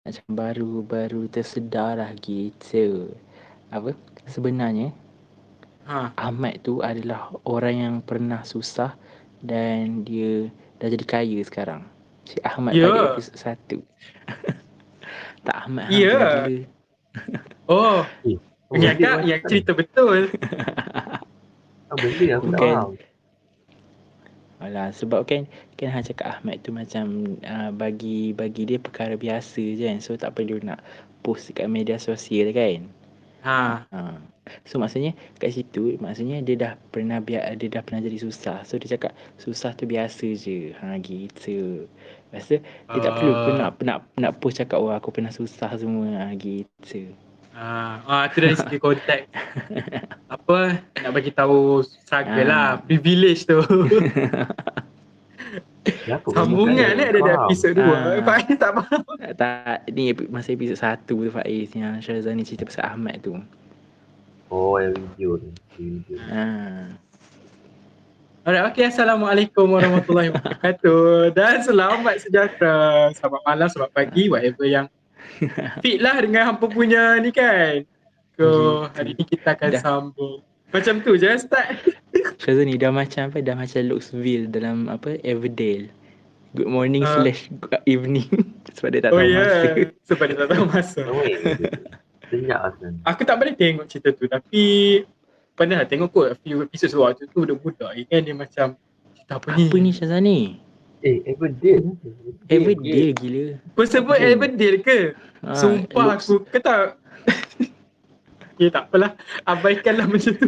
macam baru-baru tersedar lah gitu. Apa? Sebenarnya Ha. Ahmad tu adalah orang yang pernah susah dan dia dah jadi kaya sekarang. Si Ahmad Ya. pada episod 1. tak Ahmad Ya. gila. Oh, Oh, yang dia kak yang macam- cerita betul. Ah, benda aku tak Bukan. Alah sebab kan kan hang cakap Ahmad tu macam uh, bagi bagi dia perkara biasa je kan. So tak perlu nak post dekat media sosial kan. Ha. Ha. So maksudnya kat situ maksudnya dia dah pernah biar dia dah pernah jadi susah. So dia cakap susah tu biasa je. Ha gitu. Tu dia tak perlu pun Ah. nak nak nak post cakap oh aku pernah susah semua. Ha gitu. Ah, ah tu dari segi konteks. Apa nak bagi tahu struggle lah, Ah. privilege tu. Ya, Sambungan ni ada di episod 2. Ah. Fahim tak faham. tak ni masa episod 1 tu Faiz yang Syazani cerita pasal Ahmad tu. Oh, yang video tu. Ha. Alright, okay. Assalamualaikum warahmatullahi wabarakatuh. Dan selamat sejahtera. Selamat malam, selamat pagi, whatever yang fit lah dengan hampa punya ni kan. So, hari ni kita akan Dah. sambung. Macam tu je start. Syazani dah macam apa dah macam Luxville dalam apa Everdale. Good morning Ah. slash good evening sebab dia tak Oh tahu ya, masa. yeah. sebab dia tak tahu masa. Oh. Aku tak boleh tengok cerita tu tapi pernah tengok kot a few episode waktu tu budak-budak ni kan dia macam cerita apa ni? Apa ni Syazani? Eh, Everdale. Everdale gila. Kau sebut. Everdale ke? Ha, Sumpah Lux- aku, kau tak Ya tak apalah, abaikanlah macam tu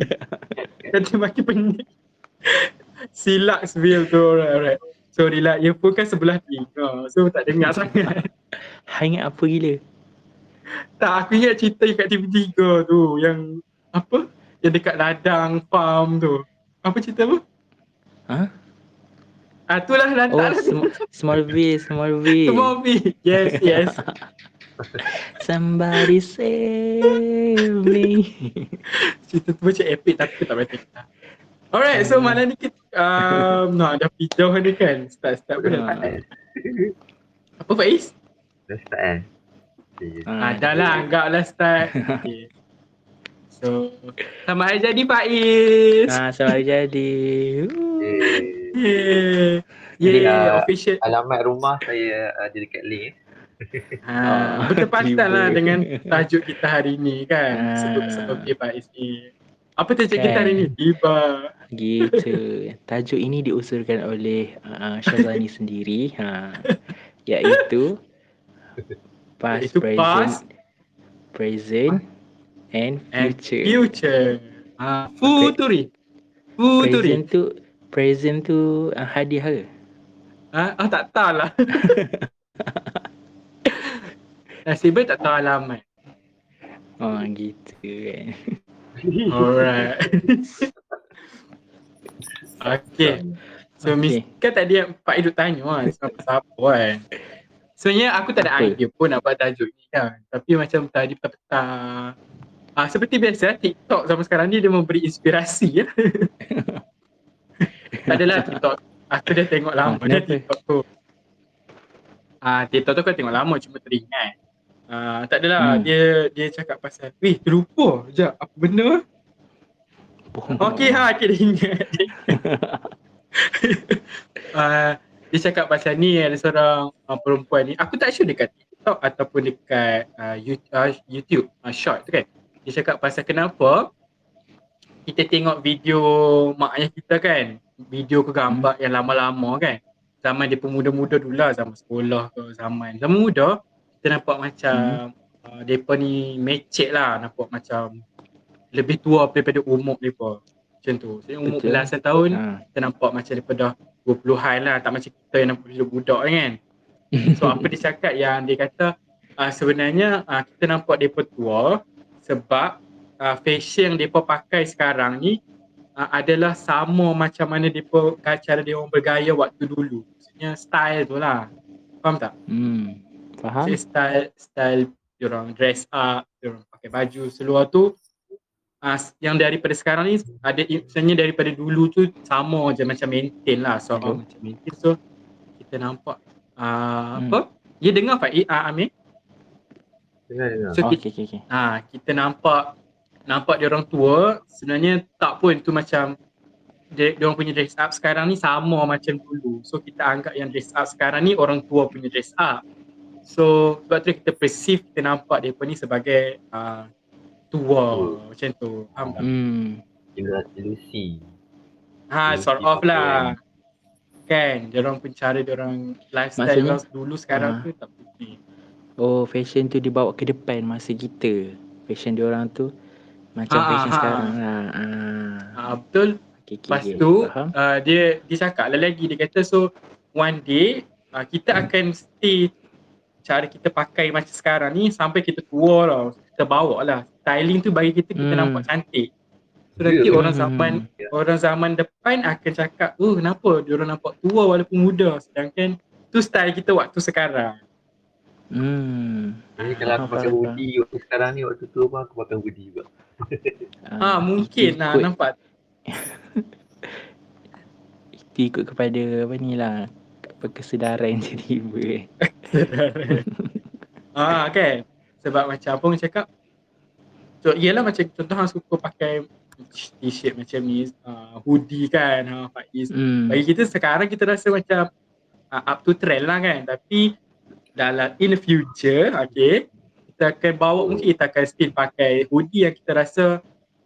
Nanti makin pening Silaksville tu, alright, alright Sorry lah, ia pun kan sebelah tiga So tak dengar sangat Hang ingat apa gila? Tak, aku ingat cerita kat TV3 tu Yang apa? Yang dekat ladang farm tu Apa cerita apa? Ha? Ah, itulah lantak Oh, lah Sm- Smallville, Smallville. Semua movie Yes, yes Somebody save me. cerita tu macam epic tapi aku tak lah. Alright, so Hmm. malam ni kita um, nah, dah pijau ni kan. Start-start pun dah tak Eh, Apa Faiz? Dah start kan? Okay. Ah, Ah, dah lah, anggap lah start. Okay. So, selamat hari jadi Faiz. Ah, selamat hari jadi. Eh, Yeay. Jadi, Yeay, ah, official. alamat rumah saya uh, di dekat link. Ha, Ah, bertepatan lah dengan tajuk kita hari ni kan. Ah. Sebut sebagai Faiz ni. Apa tajuk kita Kan. hari ni? Tiba. Gitu. Tajuk ini diusulkan oleh uh, Syazani sendiri. Ha. Iaitu past, Iaitu present, past. present and And future. Future. Ah, futuri. Futuri. Present tu present tu uh, hadiah ke? Ah, ah tak tahu lah. Nasibnya tak tahu alamat. Oh gitu kan. Alright. okay. So, Okay. Miss, kan tadi yang Pak Iduk tanya kan, siapa-siapa kan. Sebenarnya aku tak ada Apa? idea pun nak buat tajuk ni kan. Tapi macam tadi petang-petang. Ah, seperti biasa, TikTok zaman sekarang ni dia memberi inspirasi ya. tak adalah TikTok. Aku dah tengok lama Ah, dah? TikTok tu. Ah, TikTok tu kan tengok lama cuma teringat. Ah, tak adalah Hmm. dia dia cakap pasal, "Weh, terlupa. Sekejap, apa benda?" Bohong. Okey ha, okay, dia ingat. uh, dia cakap pasal ni ada seorang uh, perempuan ni. Aku tak sure dekat TikTok ataupun dekat uh, YouTube, uh, YouTube uh, short tu kan. Dia cakap pasal kenapa kita tengok video mak ayah kita kan. Video ke gambar yang lama-lama kan. Zaman dia pemuda-muda dulu lah, zaman sekolah ke zaman. Zaman muda, kita nampak macam uh, mereka ni mecek lah. Nampak macam lebih tua daripada umur mereka. Macam tu. Jadi umur Betul. belasan tahun, Ha. kita nampak macam daripada 20-an lah. Tak macam kita yang nampak hidup budak kan. So apa dia cakap yang dia kata uh, sebenarnya uh, kita nampak mereka tua sebab uh, fashion yang mereka pakai sekarang ni uh, adalah sama macam mana mereka cara dia orang bergaya waktu dulu. Maksudnya style tu lah. Faham tak? Hmm. Faham? Maksudnya style style diorang dress up, diorang pakai baju seluar tu uh, yang daripada sekarang ni ada misalnya daripada dulu tu sama je macam maintain lah so Betul. macam maintain so kita nampak uh, Hmm. apa dia dengar Faiz uh, Amir Dengar dengar. So Oh, kita, okay, okay, okay. ha, kita nampak nampak dia orang tua sebenarnya tak pun tu macam dia, dia orang punya dress up sekarang ni sama macam dulu. So kita anggap yang dress up sekarang ni orang tua punya dress up. So sebab tu kita perceive kita nampak dia ni sebagai uh, tua Oh. macam tu. Faham tak? Hmm. Ilu- Ilusi. Ha, Ilusi sort of lah. Kan, dia orang pun cara dia orang lifestyle Maksudnya? dia orang dulu sekarang Ah. tu tak putih. Oh, fashion tu dibawa ke depan masa kita. Fashion dia orang tu macam Ha, fashion ha. sekarang lah. Ah. Ha, betul. Okay, okay, Lepas okay. tu Faham? uh, dia dia cakap lah lagi dia kata so one day uh, kita akan stay cara kita pakai macam sekarang ni sampai kita tua lah. Kita bawa lah. Styling tu bagi kita kita Hmm. nampak cantik. So nanti betul. orang zaman Ya. orang zaman depan akan cakap, "Oh, kenapa dia orang nampak tua walaupun muda?" Sedangkan tu style kita waktu sekarang. Hmm. Jadi kalau aku pakai hoodie waktu sekarang ni waktu tua pun aku pakai hoodie juga. Ha, mungkin lah nampak. Itu ikut kepada apa ni lah apa kesedaran tiba-tiba. ah kan. Sebab macam apa cakap So iyalah macam contoh hang suka pakai t-shirt macam ni uh, hoodie kan ha Faiz. Hmm. Bagi kita sekarang kita rasa macam uh, up to trend lah kan tapi dalam in the future okay kita akan bawa mungkin kita akan still pakai hoodie yang kita rasa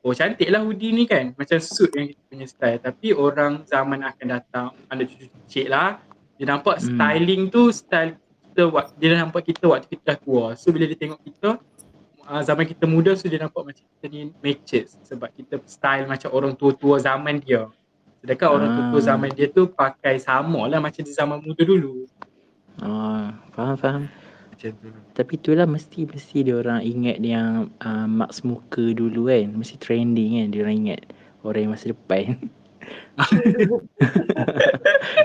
oh cantik lah hoodie ni kan macam suit yang kita punya style tapi orang zaman akan datang ada cucu-cucik lah dia nampak Hmm. styling tu style kita dia nampak kita waktu kita dah tua so bila dia tengok kita uh, zaman kita muda so dia nampak macam kita ni matches sebab kita style macam orang tua-tua zaman dia sedangkan orang Ah. tua-tua zaman dia tu pakai sama lah macam di zaman muda dulu Oh, faham faham. macam tu Tapi itulah mesti mesti dia orang ingat yang uh, marks muka dulu kan. Mesti trending kan dia orang ingat orang yang masa depan.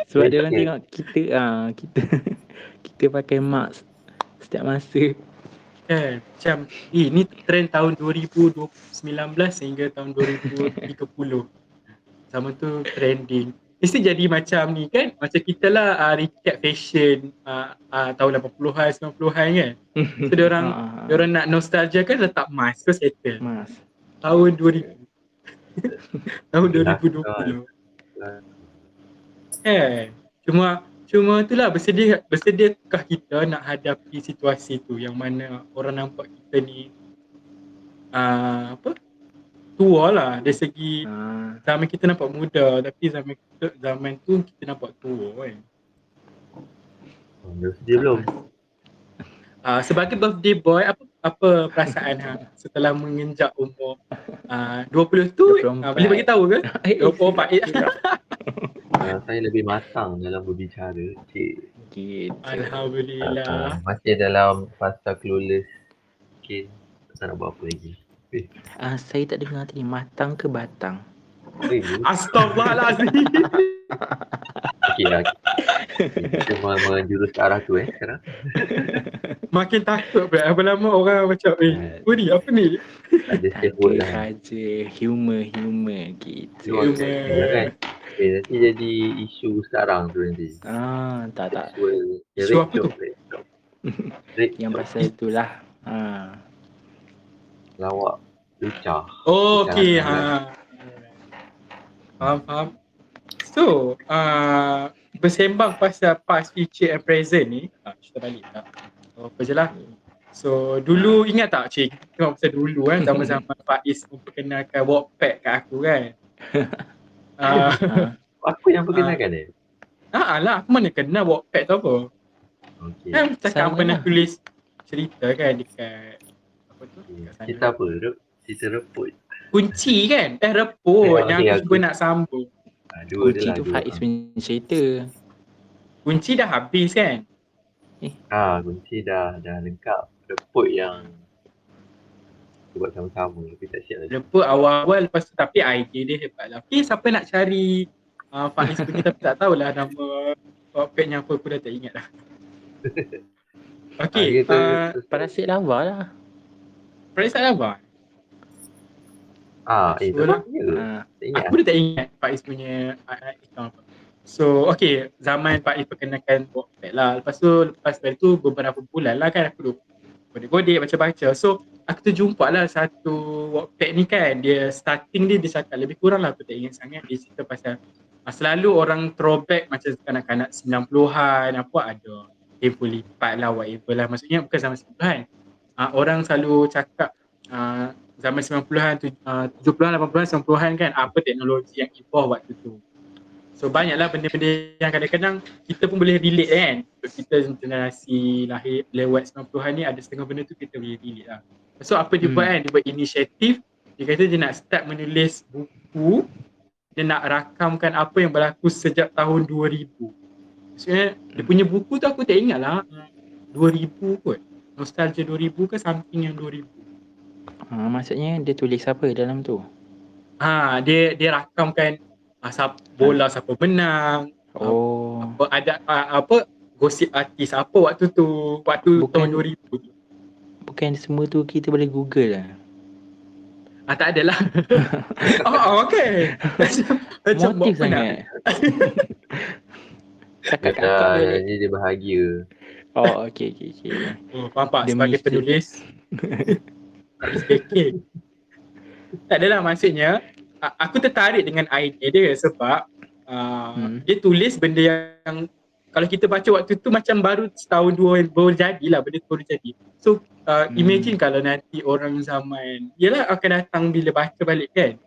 Sebab dia orang tengok kita ah kita kita pakai marks setiap masa. kan macam eh, ni trend tahun 2019 hingga tahun 2030 zaman tu trending mesti jadi macam ni kan? Macam kita lah uh, recap fashion uh, uh, tahun 80-an 90-an kan? So dia orang dia orang nak nostalgia kan letak mask so settle. Mas. tahun 2000 tahun Ya, 2020 kan? Cuma cuma itulah bersedia bersediakah kita nak hadapi situasi tu? Yang mana orang nampak kita ni uh, apa tua lah dari segi Ah, zaman kita nampak muda tapi zaman kita zaman tu kita nampak tua kan Oh, dah sedia belum? uh, sebagai birthday boy apa apa perasaan ha setelah menginjak umur uh, 20 tu 24. uh, boleh bagi tahu ke 24 eh, Uh, saya lebih matang dalam berbicara. Cik. gitu. Alhamdulillah Uh, masih dalam fasa clueless. Okay. Tak nak buat apa lagi. Ah, saya tak dengar tadi matang ke batang? Eh. Astagfirullahalazim Okay lah. Kita mau menjurus ke arah tu eh sekarang. Makin takut pula Lama-lama orang macam Eh apa ni apa ni Ada safe Tak word lah. saja humor humor gitu. Humor. Kan? Okay, nanti jadi isu sekarang tu nanti. Ah, tak tak. Isu apa tu? Yang pasal itulah. Ah. Lawak. Lucah. Oh okay Jangan. ha. Faham faham So uh, Bersembang pasal past, future and present ni ah, Kita balik tak oh, Apa je lah So dulu ingat tak cik Kita tengok pasal dulu kan Zaman-zaman Faiz memperkenalkan Wattpad kat aku kan uh, ah. Aku yang perkenalkan eh? Ah lah, aku mana kenal Wattpad tu apa Okay. Kan cakap Sama pernah lah. tulis cerita kan dekat apa tu? Sana. Cerita apa? Rep, cerita reput. Kunci kan? Eh reput Eh, yang aku aku- cuba nak sambung. Ah, dua Kunci lah. tu. Faiz punya cerita. Kunci dah habis kan? Ah, kunci dah dah lengkap. Reput yang kita buat sama-sama tapi tak siap lagi. Reput awal-awal lepas tu tapi idea dia hebat lah. Okay, siapa nak cari uh, Faiz punya tapi tak tahulah nama Wattpadnya apa aku dah tak ingat dah. Ah, Okay, kita- uh, Parasit lava lah. Faiz tak apa? Ah, eh, lah. tak. Ah. Ingat. Aku dah tak ingat Faiz punya uh, uh, account apa. So okay, zaman Faiz perkenalkan Wattpad lah. Lepas tu, lepas dari tu beberapa bulan lah kan aku godek-godek baca-baca. So aku terjumpa lah satu Wattpad ni kan dia starting dia dia cakap lebih kurang lah aku tak ingat sangat dia cerita pasal selalu orang throwback macam kanak-kanak 90-an apa ada tempoh lipat lah whatever lah maksudnya bukan zaman 90-an uh, orang selalu cakap uh, zaman 90-an, tu, uh, 70-an, 80-an, 90-an kan apa teknologi yang evolve waktu tu. So banyaklah benda-benda yang kadang-kadang kita pun boleh relate kan. Untuk kita generasi lahir lewat 90-an ni ada setengah benda tu kita boleh relate lah. So apa dia hmm. buat kan, dia buat inisiatif. Dia kata dia nak start menulis buku. Dia nak rakamkan apa yang berlaku sejak tahun 2000 Maksudnya hmm. dia punya buku tu aku tak ingat lah. 2000 kot Nostalgia 2000 ke something yang 2000 ha, Maksudnya dia tulis apa dalam tu? Ha, dia dia rakamkan uh, siapa, bola siapa menang Oh. apa ada uh, apa gosip artis apa waktu tu waktu Bukan- tahun 2000 tu Bukan semua tu kita boleh google lah. ah tak adalah oh okey macam macam buat Motif sangat. Dia kakak dia. janji dia bahagia. Oh okey okey okey. oh, faham tak sebagai mesti- penulis speaking tak adalah maksudnya aku tertarik dengan idea dia sebab uh, Hmm. dia tulis benda yang kalau kita baca waktu tu macam baru setahun dua baru jadilah benda tu baru jadi so uh, Hmm. imagine kalau nanti orang zaman yalah akan datang bila baca balik kan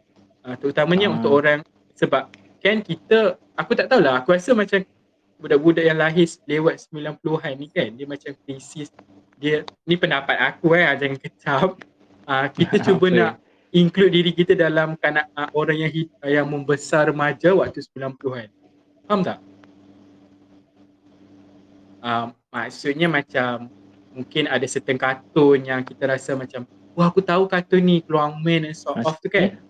uh, terutamanya Ah. untuk orang sebab kan kita aku tak tahulah aku rasa macam budak-budak yang lahir lewat 90-an ni kan dia macam krisis dia ni pendapat aku eh jangan kecap. Uh, kita cuba nak include diri kita dalam kanak uh, orang yang hid- yang membesar remaja waktu 90-an faham tak? Uh, maksudnya macam mungkin ada certain kartun yang kita rasa macam wah aku tahu kartun ni Keluang Man and sort of tu kan?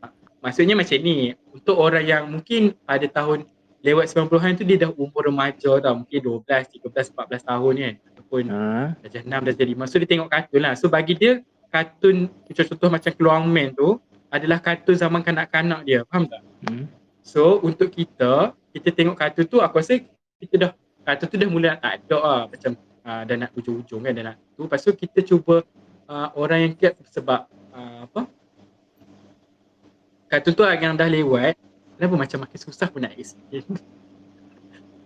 Ah, maksudnya macam ni. Untuk orang yang mungkin pada tahun lewat 90-an tu dia dah umur remaja tau. Mungkin 12, 13, 14 tahun kan. Ataupun Ha. dah jadi 6 dah jadi 5 so dia tengok kartun lah. So bagi dia kartun contoh-contoh macam Keluang Man tu adalah kartun zaman kanak-kanak dia. Faham tak? Hmm. So untuk kita, kita tengok kartun tu aku rasa kita dah kartun tu dah mula nak tak ada lah. Macam uh, dah nak ujung-ujung kan dah nak tu. Lepas tu kita cuba uh, orang yang kiat sebab uh, apa? Kartun tu yang dah lewat kenapa macam makin susah pun nak explain.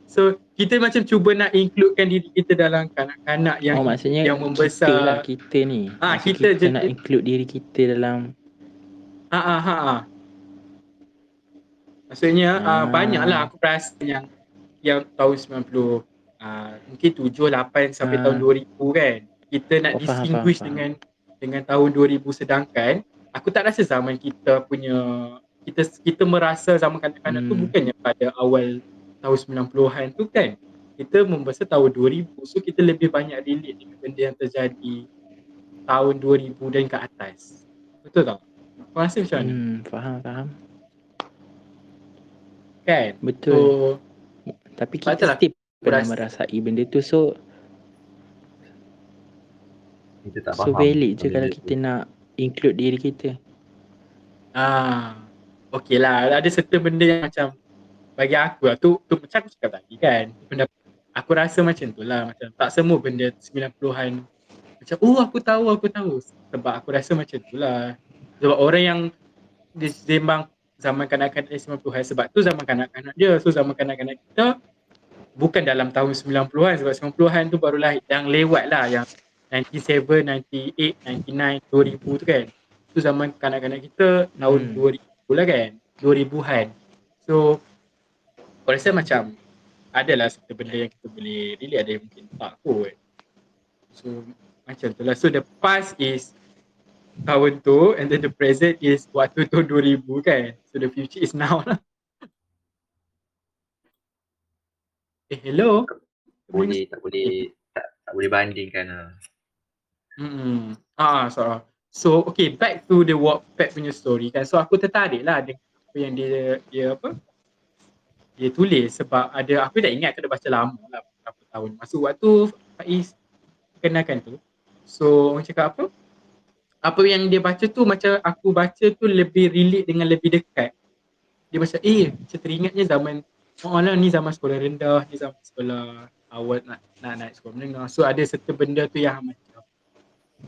so kita macam cuba nak includekan diri kita dalam kanak-kanak yang oh maksudnya yang membesar. kita lah kita ni. Ah, Maksud kita kita, je- nak include diri kita dalam Ha ha ha. ha. Maksudnya uh, Ah. banyaklah aku perasan yang yang tahun 90 uh, mungkin 7 8 sampai Ah. tahun 2000 kan. Kita nak Oh, faham, distinguish faham, dengan dengan tahun 2000 sedangkan aku tak rasa zaman kita punya kita kita merasa zaman kanak-kanak tu Hmm. bukannya pada awal tahun 90-an tu kan. Kita membesar tahun 2000 so kita lebih banyak relate dengan benda yang terjadi tahun 2000 dan ke atas. Betul tak? Kau rasa macam mana? hmm, faham faham. Kan? Betul. So, Tapi kita lah. still pernah rasa- merasai benda tu so Kita tak so faham. valid je kalau tu. kita nak include diri kita. ah, okey lah. Ada certain benda yang macam bagi aku lah. Tu, tu macam aku cakap tadi kan. Pendapat, aku rasa macam tu lah. Macam tak semua benda 90-an. Macam, oh aku tahu, aku tahu. Sebab aku rasa macam tu lah. Sebab orang yang dia sembang zaman kanak-kanak 90-an. Sebab tu zaman kanak-kanak dia. So zaman kanak-kanak kita bukan dalam tahun 90-an. Sebab 90-an tu baru lahir. Yang lewat lah. Yang 97, 98, 99, 2000 tu kan. Tu zaman kanak-kanak kita tahun Hmm. 2000 lah kan. 2000-an. So, aku rasa macam adalah satu benda yang kita boleh relate, ada yang mungkin tak kot. So, macam tu lah. So, the past is tahun tu and then the present is waktu tahun 2000 kan. So, the future is now lah. Eh, hello? Boleh, tak boleh, tak, tak boleh bandingkan lah. Hmm. Ah, so, so okay, back to the Wattpad punya story kan. So aku tertarik lah dengan yang dia dia apa? Dia tulis sebab ada aku tak ingat aku dah baca lama lah berapa tahun. Masa waktu Faiz kenalkan tu. So orang cakap apa? Apa yang dia baca tu macam aku baca tu lebih relate dengan lebih dekat. Dia macam eh macam teringatnya zaman oh lah ni zaman sekolah rendah, ni zaman sekolah awal nak nak naik sekolah menengah. So ada satu benda tu yang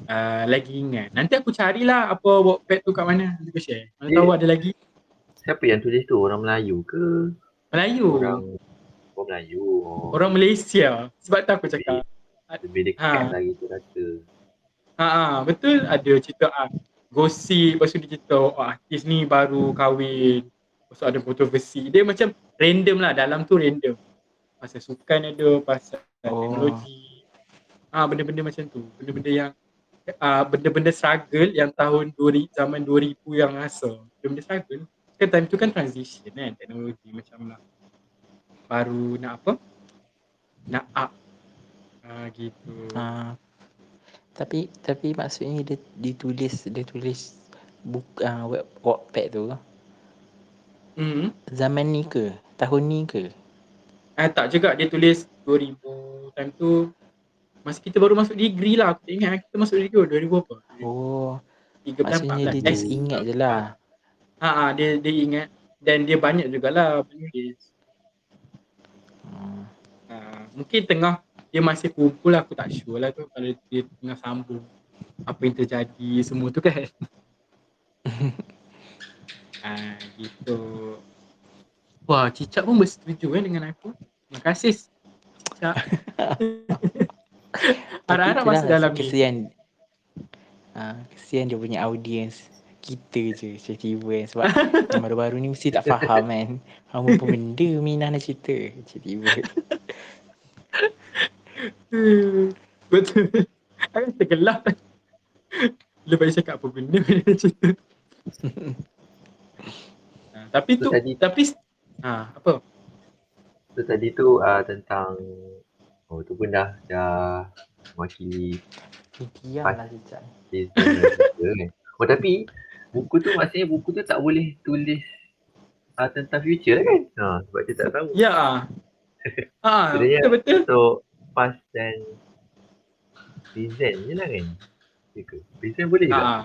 uh, lagi ingat. Nanti aku carilah apa Wattpad tu kat mana. Nanti aku share. Mana Eh. tahu ada lagi. Siapa yang tulis tu? Orang Melayu ke? Melayu. Orang orang Melayu. Oh, Orang Malaysia. Sebab tu aku cakap. lebih dekat Ha. lagi tu rasa. Ha, ha betul ada cerita ah gosip lepas tu dia cerita oh, artis ni baru kahwin. Lepas tu ada kontroversi. Dia macam random lah dalam tu random. Pasal sukan ada, pasal Oh. teknologi. Ah benda-benda macam tu. Benda-benda yang ah benda-benda struggle yang tahun 2000 zaman 2000 yang rasa. Benda-benda struggle. Kan time tu kan transition kan teknologi macam nak baru nak apa? Nak up. Ah gitu. Ah, tapi tapi maksudnya dia ditulis dia tulis buk uh, web Wattpad tu Hmm. zaman ni ke? Tahun ni ke? Eh tak juga dia tulis 2000 time tu masa kita baru masuk degree lah aku tak ingat kita masuk degree 2000 apa? Oh, 13 maksudnya 14 dia eh, just ingat je lah. ha, ha, dia, dia ingat. Dan dia banyak jugalah penulis Hmm. ha, mungkin tengah dia masih kumpul aku tak sure lah tu kalau dia tengah sambung apa yang terjadi semua tu kan. Ha, gitu. Wah cicak pun bersetuju kan dengan aku. Terima kasih cicak harap-harap masuk itulah dalam ni kesian ah, kesian dia punya audience kita je tiba-tiba kan sebab yang baru-baru ni mesti tak faham kan apa pun benda Minah nak cerita Hmm, Betul. Aku tergelap. Lepas dia cakap apa benda benda cerita. ha, tapi tu, tadi- tapi ha, apa? So tadi tu uh, tentang oh tu pun dah dah mewakili Ni diam lah kan. Oh tapi buku tu maksudnya buku tu tak boleh tulis uh, tentang future lah kan? Ha, sebab dia tak tahu. Ya. ah. Ha, Sebenarnya- betul betul. So past dan present je lah kan? Present boleh juga. Ha.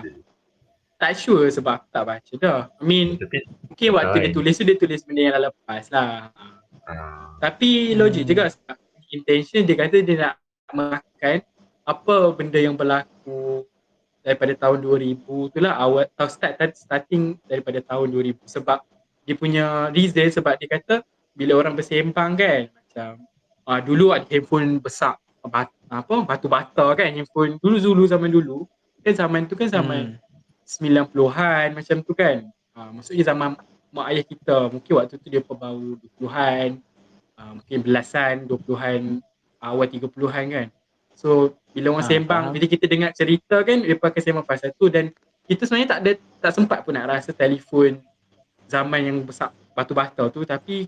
Tak sure sebab aku tak baca dah. I mean, Tapi mungkin waktu dia tulis tu dia tulis benda yang dah lepas lah. Ha. Tapi logik Hmm. juga sebab intention dia kata dia nak makan apa benda yang berlaku daripada tahun 2000 tu lah awal atau start starting daripada tahun 2000 sebab dia punya reason sebab dia kata bila orang bersembang kan macam uh, dulu ada handphone besar bat, apa batu bata kan handphone dulu dulu zaman dulu. Kan zaman tu kan zaman Hmm. 90-an macam tu kan. Ha, maksudnya zaman mak ayah kita. Mungkin waktu tu dia berbau 20-an, uh, mungkin belasan, 20-an, awal 30-an kan. So bila orang Ah, sembang, faham. bila kita dengar cerita kan, dia akan sembang pasal tu dan kita sebenarnya tak ada tak sempat pun nak rasa telefon zaman yang besar batu bata tu tapi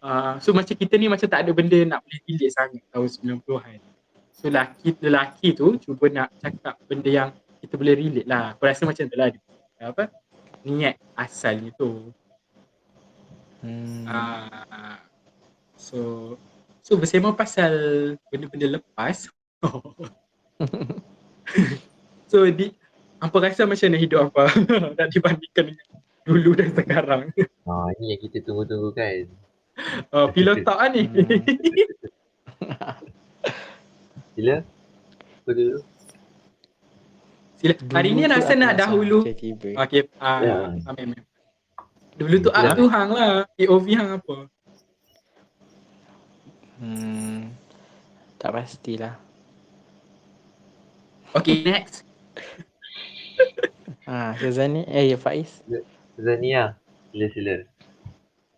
uh, so macam kita ni macam tak ada benda nak boleh relate sangat tahun 90-an. So lelaki, lelaki tu cuba nak cakap benda yang kita boleh relate lah. Aku rasa macam tu lah apa niat asalnya tu. Hmm. Ah, so so bersembang pasal benda-benda lepas. so di apa rasa macam mana hidup apa nak dibandingkan dengan dulu dan sekarang. ah, ni yang kita tunggu-tunggu kan. Uh, pilot tak ni. Hmm. Sila. Apa dulu? Sila. Hari ni rasa aku nak dahulu. Okey, ah, Ya. amin. Dulu tu Ya. up tu hang lah. POV hang apa? Hmm. Tak pastilah. Okay, next. Ha, Syazani, eh ya Faiz. Zania. Sila sila.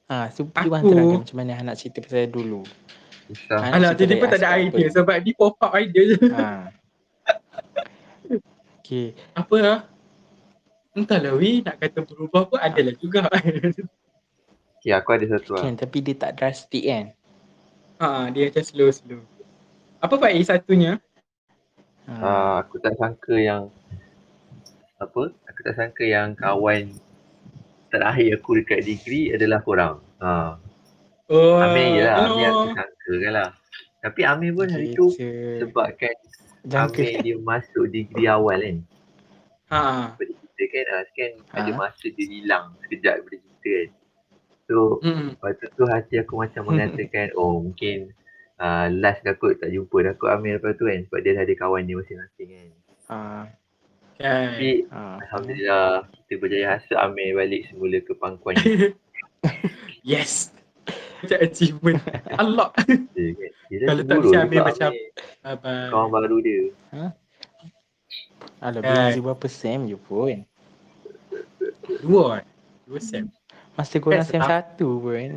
Ha, so Aku- cuba terangkan macam mana hang nak cerita pasal dulu. Susah. Ah, Alah, tiba-tiba dari tak ada idea apa? sebab dia pop up idea je. Ha. Okay, Apa lah? Entahlah Wi, nak kata berubah pun adalah juga. Okay, aku ada satu lah. kan tapi dia tak drastic kan? Ha, dia macam slow-slow. Apa Faiz satunya? Ha. Aku tak sangka yang apa? Aku tak sangka yang kawan terakhir aku dekat degree adalah korang. Ha. Oh, Amir je lah. Amir aku sangka kan lah. Tapi Amir pun hari tu sebabkan Jangka. Amir dia masuk degree awal kan. Ha, Daripada kita kan, ah, kan ada Ha. masa dia hilang sekejap daripada kita kan. So, hmm. lepas tu, hati aku macam mengatakan, oh mungkin uh, last dah kot tak jumpa dah kot Amir lepas tu kan. Sebab dia dah ada kawan dia masing-masing kan. Ah, Kan. Tapi ah. Alhamdulillah kita berjaya hasut Amir balik semula ke pangkuan yes. Macam achievement. Allah. dia kan. Kalau tak si Amir macam Amir. Abang. kawan baru dia. Alah, Kan. beza berapa sem je pun. Dua? Dua sem. Masa korang sem satu pun.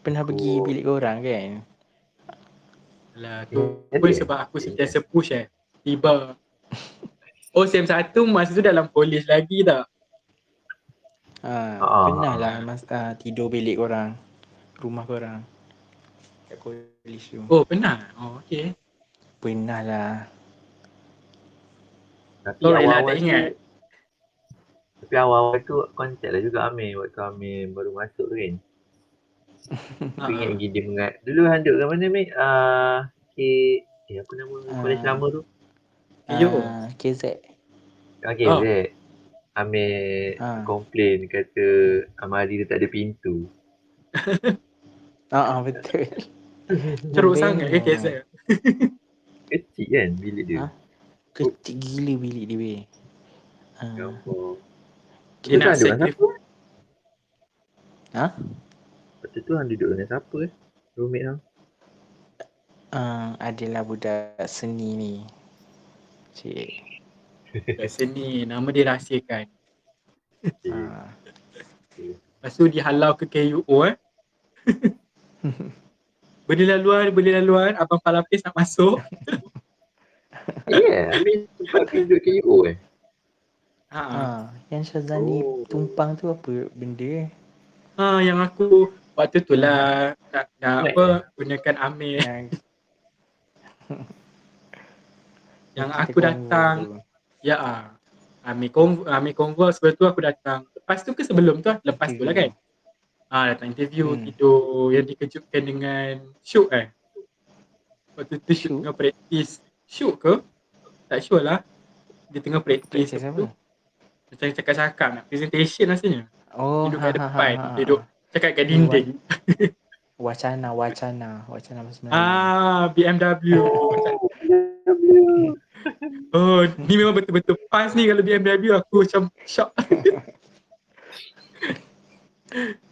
Pernah pergi Oh. bilik korang kan? Alah, tu Ada pun sebab aku sentiasa push eh. Tiba. Oh, sem satu masa tu dalam polis lagi tak? Ha, Ah. pernah lah mas, ah, tidur bilik korang. Rumah korang. Kat polis tu. Oh, pernah? Oh, okay. Pernah lah. Tapi rela awal-awal tak tu- ingat? Tapi awal-awal tu kontak lah juga Amir waktu Amir baru masuk tu kan. Aku ingat Ha, lagi dia mengat. Dulu Han duduk kat mana Amir? Ah, K... Eh apa nama college Ah. lama tu? Yo. Ah, KZ. Okay, Oh. oh. Amir Ah. komplain kata Amari dia tak ada pintu. Ah, ah, betul. Ceruk Membengong. sangat ke KZ? Kecil kan bilik dia. Ha? Kecil gila bilik dia weh. Ah. Gampang. Dia nak duduk dengan sacrifice. siapa? Ha? Lepas tu Han duduk dengan siapa eh? Roommate Han? Ah, adalah budak seni ni. Cik. Kat sini, nama dia rahsiakan. Okay. Ah. Lepas tu dihalau ke KUO eh. boleh laluan, boleh laluan. Abang Palapis nak masuk. Yeah, Amir sempat pergi duduk KU eh? Ha, ha. Ah, yang Syazani Oh. tumpang tu apa benda? ha yang aku waktu tu lah nak, nak Right. apa gunakan Amir. Yang Yang kita aku datang, tu. ya ah. Amir Convo, Amir Convo sebelum tu aku datang. Lepas tu ke sebelum tu? Lepas tu lah kan. Ah datang interview Hmm. tidur yang dikejutkan dengan shoot eh. Waktu tu shoot Shoot? tengah practice. Shoot ke? Tak sure lah. Dia tengah practice. Practice lepas tu apa? Macam cakap-cakap nak presentation rasanya. Oh, Duduk ha, kat ha, depan, ha, ha, duduk cakap kat dinding. Wacana, wacana, wacana Melayu. Ah, BMW. Oh, ni memang betul-betul pas ni kalau BMW aku macam shock.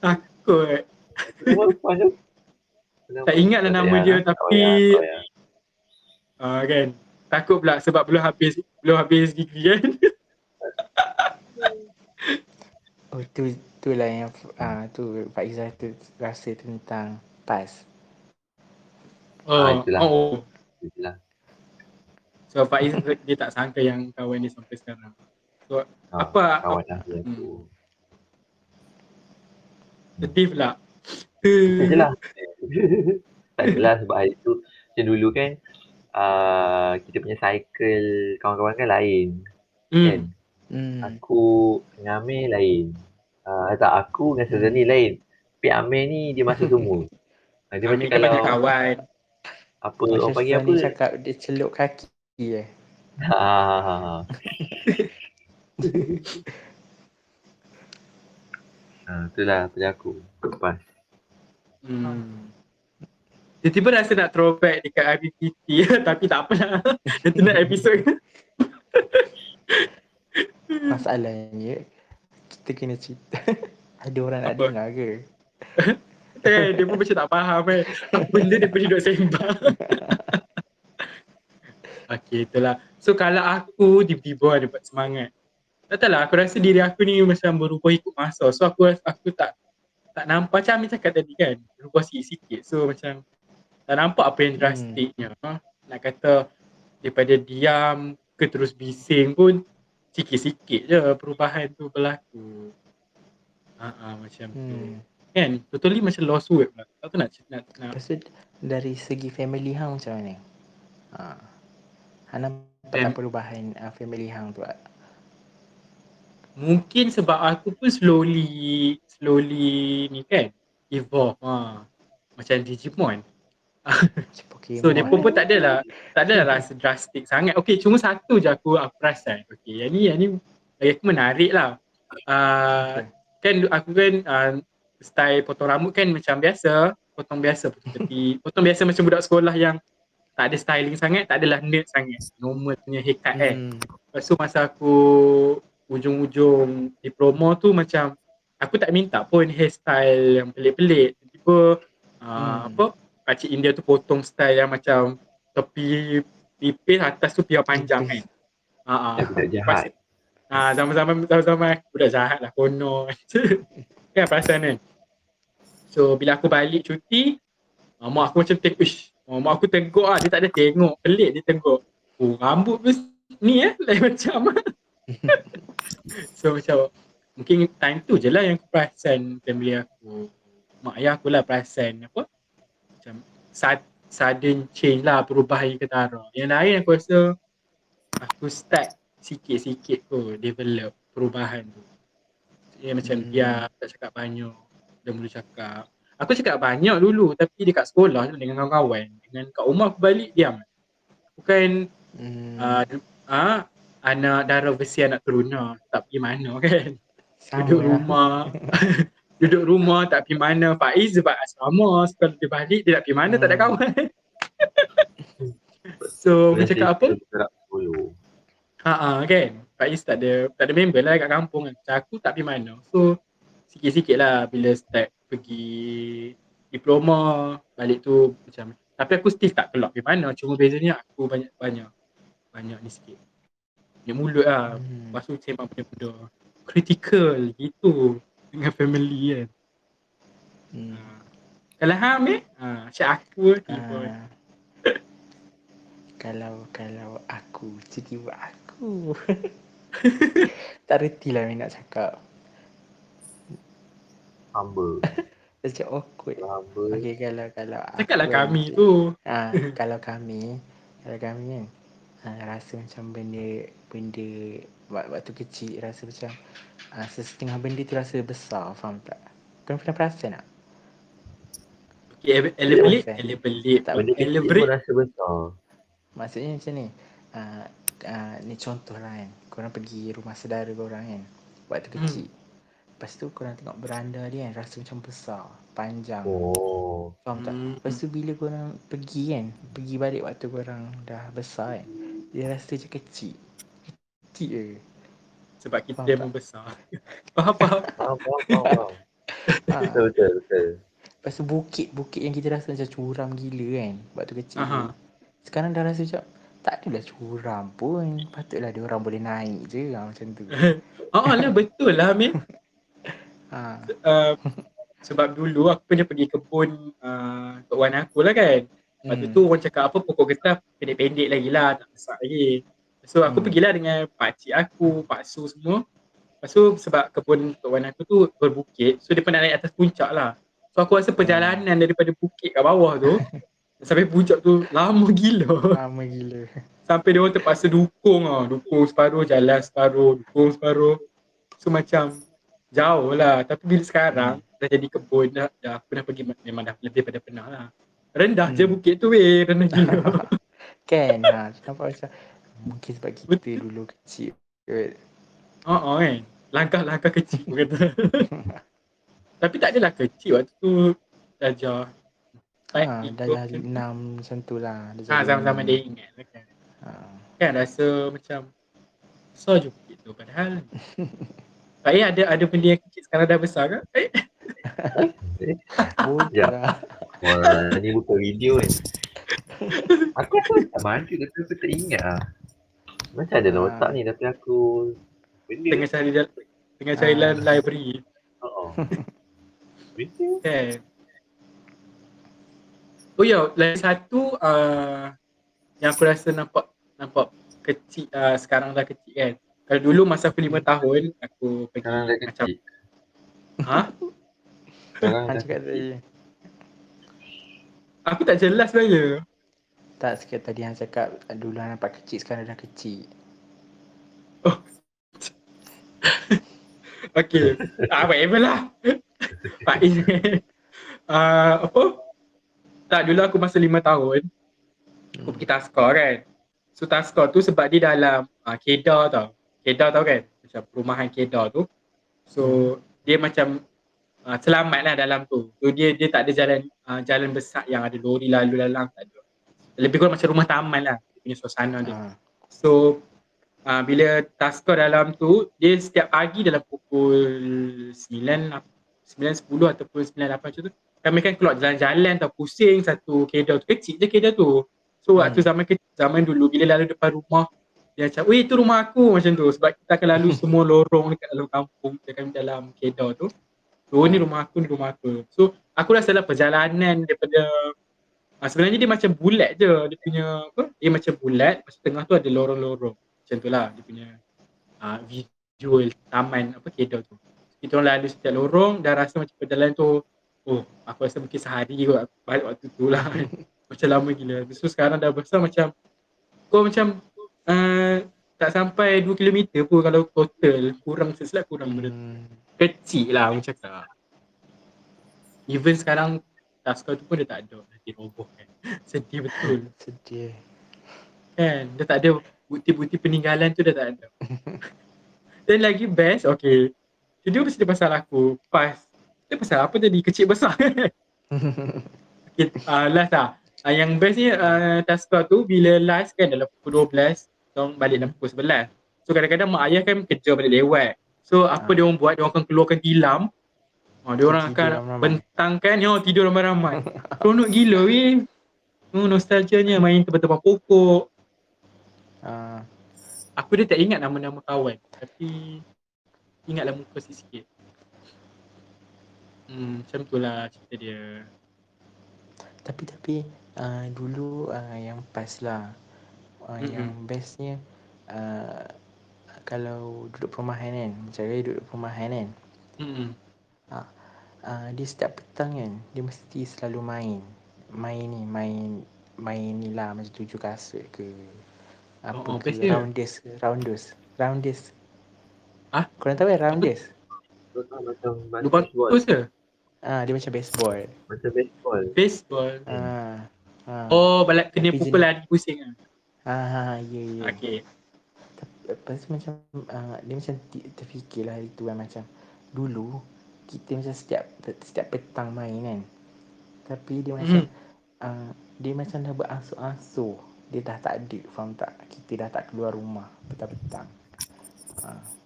Takut. Tu? Tak ingat lah nama dia, tapi- Ah kan. Takut pula sebab belum habis belum habis degree kan. Oh, tu tu lah yang ah tu Pak Izzah tu rasa tentang PAS. Oh, Ah, itulah. oh. Itulah. So Faiz dia tak sangka yang kawan dia sampai sekarang. So Ah, apa Kawan aku. Hmm. sedih pula. Itu je lah. tak adalah sebab hari tu macam dulu kan uh, kita punya cycle kawan-kawan kan lain kan. Hmm. Hmm. Aku dengan Amir lain. Uh, tak, aku dengan Sazani lain. Tapi Amir ni dia masuk semua. Uh, dia Amir macam kan kalau banyak kawan. apa Macam orang panggil apa? Cakap dia celup kaki eh. Ha, ha, ha, itulah pada aku. Lepas. Hmm. Tiba-tiba rasa nak throwback dekat IBPT tapi tak apa lah. Nanti nak episod Masalahnya kita kena cerita. Ada orang nak dengar ke? eh, dia pun macam tak faham eh. Apa benda dia pergi duduk sembang. okay, itulah. So kalau aku tiba-tiba dapat semangat. Tak tahu lah, aku rasa diri aku ni macam berubah ikut masa. So aku aku tak tak nampak macam Amir cakap tadi kan. Berubah sikit-sikit. So macam tak nampak apa yang drastiknya. Ha? Nak kata daripada diam ke terus bising pun sikit-sikit je perubahan tu berlaku. Ha ah macam tu. Hmm. Kan? Totally macam lost word pula. Tak tahu nak nak, nak Lepas tu dari segi family hang macam mana? Ha. Hang nampak Fam- tak perubahan uh, family hang tu? mungkin sebab aku pun slowly slowly ni kan evolve ha. Macam Digimon. So dia pun pun tak adalah tak adalah rasa drastik sangat. Okay cuma satu je aku aku perasan. Okay yang ni yang ni bagi aku menarik lah. Uh, kan aku kan uh, style potong rambut kan macam biasa. Potong biasa potong tepi. Potong biasa macam budak sekolah yang tak ada styling sangat, tak adalah nerd sangat. Normal punya haircut kan. Hmm. Lepas tu masa aku ujung-ujung diploma tu macam aku tak minta pun hairstyle yang pelik-pelik. Tiba uh, Hmm. apa pakcik India tu potong style yang macam tepi tipis atas tu biar panjang kan. Ha ah. Jahat. Ah zaman-zaman zaman-zaman aku dah jahat lah kono. kan perasaan kan. So bila aku balik cuti, uh, mak aku macam tengok, ish, oh, mak aku tengok ah dia tak ada tengok, pelik dia tengok. Oh rambut pun ni eh lain macam. so macam mungkin time tu je lah yang aku perasan family aku. Mak ayah aku lah perasan apa sudden change lah perubahan yang ketara. Yang lain aku rasa aku start sikit-sikit tu develop perubahan tu. Dia macam Hmm. dia tak cakap banyak. Dia mula cakap. Aku cakap banyak dulu tapi dekat sekolah je dengan kawan-kawan. Dengan kat rumah aku balik diam. Bukan Hmm. uh, uh, anak darah besi anak teruna tak pergi mana kan. Sama Duduk lah. rumah. Duduk rumah tak pergi mana. Faiz sebab asrama. Sekarang dia balik dia nak pergi mana tak ada Hmm. kawan. so aku cakap apa? Ha ah kan. Faiz tak ada tak ada member lah kat kampung kan. Macam aku tak pergi mana. So sikit-sikit lah bila start pergi diploma balik tu macam tapi aku still tak kelak pergi mana. Cuma bezanya aku banyak banyak banyak ni sikit. Banyak mulut lah. Hmm. Lepas tu sembang benda-benda critical gitu dengan family kan. Hmm. Ha. Kalau Ham eh, ha, macam aku tiba. Ah. kalau kalau aku tiba aku tak reti lah nak cakap Humble. macam awkward Humble. okay kalau kalau Cakaplah aku kami tu. Ah, kalau kami, kalau kami kan ah, rasa macam benda benda wak- waktu kecil rasa macam ah, sesetengah benda tu rasa besar, faham tak? Kau pernah perasan tak? Okay, elaborate, elaborate. Tak Elaborate. rasa besar. Maksudnya macam ni. Ah, ah, ni contoh lah kan. Korang pergi rumah saudara korang kan. Waktu Hmm. kecil. Lepas tu korang tengok beranda dia kan rasa macam besar, panjang. Oh. Faham tak? Hmm. Lepas tu bila korang pergi kan, pergi balik waktu korang dah besar kan, dia rasa macam kecil. Kecil je. Sebab kita Faham tak? memang besar. Faham, faham. Faham, faham, faham, faham. Ha. Betul, betul, betul. Lepas tu bukit-bukit yang kita rasa macam curam gila kan, waktu kecil Aha. Sekarang dah rasa macam tak adalah curam pun. Patutlah dia orang boleh naik je ha, macam tu. Oh lah betul lah Amir. Ha. Uh, sebab dulu aku pernah pergi kebun uh, Tok Wan aku lah kan. Lepas Hmm. tu orang cakap apa pokok getah pendek-pendek lagi lah, tak besar lagi. So aku Hmm. pergilah dengan pakcik aku, Pak Su semua. Lepas tu sebab kebun Tok Wan aku tu berbukit, so dia pernah naik atas puncak lah. So aku rasa perjalanan daripada bukit kat bawah tu sampai puncak tu lama gila. Lama gila. Sampai dia orang terpaksa dukung ah, dukung separuh, jalan separuh, dukung separuh. So macam jauh lah. Tapi bila sekarang dah jadi kebun dah, dah aku pernah pergi memang dah lebih pada pernah lah. Rendah je Hmm. bukit tu weh, rendah gila. Kan ha, nampak macam mungkin sebab kita Betul. dulu kecil. kot. Ha ah kan. Langkah-langkah kecil aku kata. Tapi tak adalah kecil waktu tu darjah Baik Ha, itu dah dah enam macam tu lah. Ha, jadi zaman-zaman enam. dia ingat lah kan. Ha. Kan rasa macam besar je bukit tu padahal. Eh ada ada benda yang kecil sekarang dah besar ke? Eh, Bodoh Ya. lah. Wah, ni buka video kan. Aku rasa tak maju tapi aku tak ingat lah. Macam ada dalam Ah. otak ni tapi aku benda tengah cari dalam tengah cari Ah. dalam library Oh. Benda kan. Oh ya, lagi satu uh, yang aku rasa nampak nampak kecil uh, sekarang dah kecil kan. Kalau dulu masa aku lima tahun aku pergi sekarang dah macam kecil. ha? Sekarang dah cakap kecil. tadi. Aku tak jelas sebenarnya. Tak sikit tadi Han cakap dulu Han nampak kecil sekarang dah kecil. Okay. ah, whatever lah. Pak Is. uh, apa? Tak, dulu aku masa lima tahun, aku pergi taskar kan. So taskar tu sebab dia dalam uh, Kedah tau. Kedah tau kan? Macam perumahan Kedah tu. So dia macam uh, selamat lah dalam tu. So dia dia tak ada jalan uh, jalan besar yang ada lori lalu lalang tak ada. Lebih kurang macam rumah taman lah dia punya suasana dia. Ah. So uh, bila taska dalam tu dia setiap pagi dalam pukul 9 9 10 ataupun 9 8 macam tu kami kan keluar jalan-jalan atau pusing satu kedai tu kecil je kedai tu. So waktu zaman ke, zaman dulu bila lalu depan rumah dia macam, weh itu rumah aku macam tu sebab kita akan lalu semua lorong dekat dalam kampung dekat dalam kedai tu. So ni rumah aku, ni rumah aku. So aku rasa lah perjalanan daripada uh, sebenarnya dia macam bulat je dia punya apa? Dia macam bulat, lepas tengah tu ada lorong-lorong. Macam tu lah dia punya uh, visual taman apa kedai tu. Kita orang lalu setiap lorong dan rasa macam perjalanan tu oh aku rasa mungkin sehari kot balik waktu tu lah macam lama gila. So sekarang dah besar macam kau macam uh, tak sampai 2 km pun kalau total kurang sesilap kurang benda Hmm. kecil lah orang cakap. Even sekarang taska tu pun dia tak ada dah diroboh kan. Sedih betul Sedih. kan. Dia tak ada bukti-bukti peninggalan tu dah tak ada. Dan lagi best, okay. Jadi mesti pasal aku, pas. Dia pasal apa jadi kecil besar kan. Okay, uh, last lah. Uh, yang best ni uh, taska tu bila last kan dalam pukul 12, orang balik dalam pukul 11. So kadang-kadang mak ayah kan kerja balik lewat. So apa Ah. dia orang buat, dia orang akan keluarkan tilam. Oh, dia orang akan ramai-ramai. bentangkan, ya tidur ramai-ramai. Seronok gila weh. Oh, nostalgianya main tebal-tebal pokok. Ah, Aku dia tak ingat nama-nama kawan. Tapi ingatlah muka sikit-sikit. Hmm, macam tu lah cerita dia. tapi tapi uh, dulu uh, yang pas lah. Uh, Mm-mm. Yang bestnya uh, kalau duduk perumahan kan, macam saya duduk perumahan kan. Hmm. Uh, dia setiap petang kan, dia mesti selalu main. Main ni, main main ni lah macam tujuh kasut ke apa Oh, oh, ke dia. rounders ke rounders rounders Ah? korang tahu kan rounders kan macam Lubang baseball. tu je. ah dia macam baseball Macam baseball. Baseball. ah ah Oh, balak kena Tapi pukul lari pusing ah. ah ya ya Okay. Lepas tu macam uh, dia macam ti- terfikirlah hari tu kan macam dulu kita macam setiap setiap petang main kan. Tapi dia macam uh, dia macam dah beransur-ansur. Dia dah tak ada, faham tak? Kita dah tak keluar rumah petang-petang. Uh,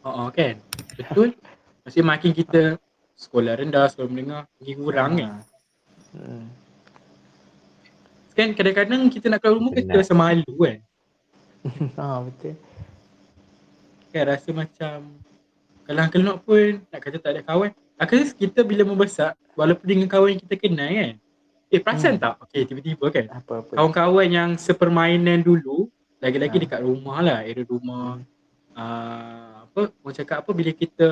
Oh, oh kan. Betul. Maksudnya makin kita sekolah rendah, sekolah menengah, makin kurang kan. Hmm. Kan kadang-kadang kita nak keluar rumah kita rasa malu kan. ha, betul. Kan rasa macam kelang-kelok pun nak kata tak ada kawan. Aku rasa kita bila membesar, walaupun dengan kawan yang kita kenal kan. Eh perasan Hmm. tak? Okay tiba-tiba kan. Apa-apa. Kawan-kawan yang sepermainan dulu, lagi-lagi Ha. dekat rumah lah, area rumah. Uh, apa, orang cakap apa bila kita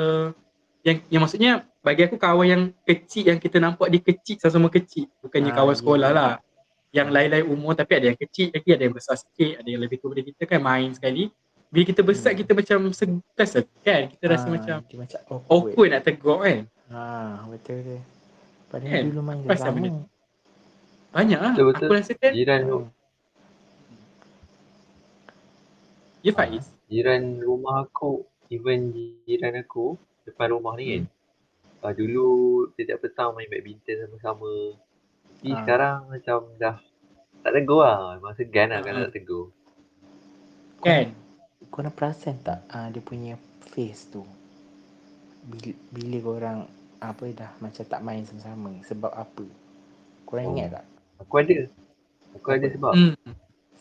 yang yang maksudnya bagi aku kawan yang kecil yang kita nampak dia kecil sama-sama kecil bukannya Ah, kawan ya. sekolah lah yang lain-lain umur tapi ada yang kecil lagi ada yang besar sikit ada yang lebih tua daripada kita kan main sekali bila kita besar Hmm. kita macam segan kan kita rasa Ah, macam dia macam awkward. awkward nak tegur kan Ha, betul betul. Padahal Kan? dulu main Pasal sama. benda banyak lah Betul-betul. aku rasa kan Jiran tu, ya Ah. Faiz jiran rumah aku, even jiran aku depan rumah ni kan. Uh, dulu setiap petang main badminton sama-sama. Tapi Ah. sekarang macam dah tak tegur lah. Memang segan lah Ah. kalau nak tegur. kan Kau nak perasan tak uh, dia punya face tu bila, bila korang apa dah macam tak main sama-sama sebab apa? Korang Oh. ingat tak? Aku ada. Aku ada sebab. hmm.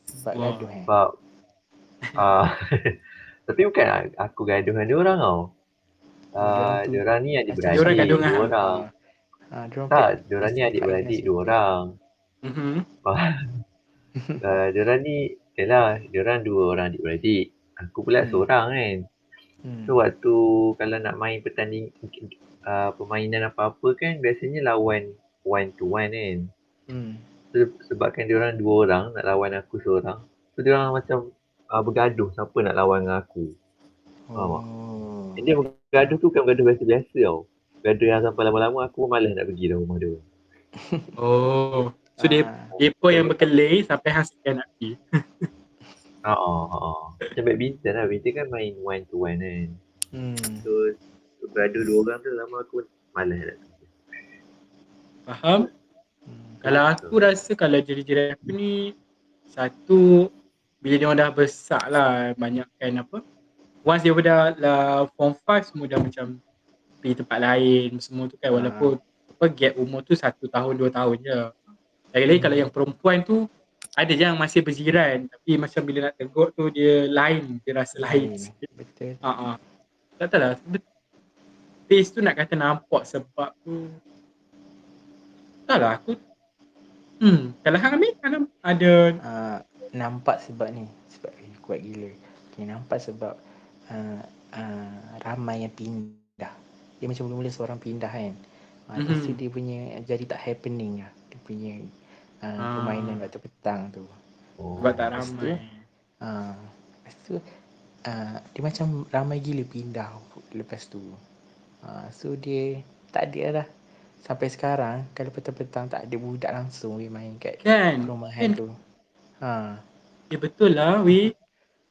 Sebab Wah. gaduh eh. Sebab uh, tapi bukan aku gaduh dengan dia orang tau. Uh, dia orang ni adik-beradik Diorang gaduh dengan dua orang. Ah, diorang Tak, dia orang ni adik-beradik against dua orang. Mhm. Uh, dia orang ni Yalah, dia orang dua orang adik-beradik. Aku pula Hmm. seorang kan. Hmm. So waktu kalau nak main pertanding uh, permainan apa-apa kan biasanya lawan one to one kan. Hmm. Se- sebabkan dia orang dua orang nak lawan aku seorang. So dia orang macam uh, bergaduh siapa nak lawan dengan aku. Faham tak? Oh. And dia bergaduh tu bukan bergaduh biasa-biasa tau. Gaduh yang sampai lama-lama aku pun malas nak pergi dalam rumah dia. oh so dia Ah, Depa yang berkelih sampai hang sekian nak pergi. Ah, ha ah. Macam badminton lah. Badminton kan main one to one kan. hmm. So, so bergaduh dua orang tu lama aku malas nak pergi. Faham? Hmm. Kalau aku rasa kalau jiran-jiran aku ni satu bila dia orang dah besar lah banyak kan apa once dia dah lah form 5 semua dah macam pergi tempat lain semua tu kan walaupun apa gap umur tu satu tahun dua tahun je. Lagi-lagi kalau yang perempuan tu ada yang masih berjiran tapi macam bila nak tegur tu dia lain dia rasa lain Lain. sikit. Betul. Ha ah. Tak tahu lah. Face tu nak kata nampak sebab tu tak lah aku Hmm, kalau Hang Amin, Hang Am- ada uh, nampak sebab ni sebab eh, kuat gila okay, nampak sebab uh, uh, ramai yang pindah dia macam mula-mula seorang pindah kan uh, lepas tu Mhm. dia punya jadi tak happening lah dia punya uh, Ah. permainan waktu petang tu Oh. sebab tak lepas tu, ramai. uh, lepas tu uh, dia macam ramai gila pindah lepas tu uh, so dia tak ada lah sampai sekarang kalau petang-petang tak ada budak langsung dia main kat Kan? perumahan Kan? tu ha Ya betul lah weh.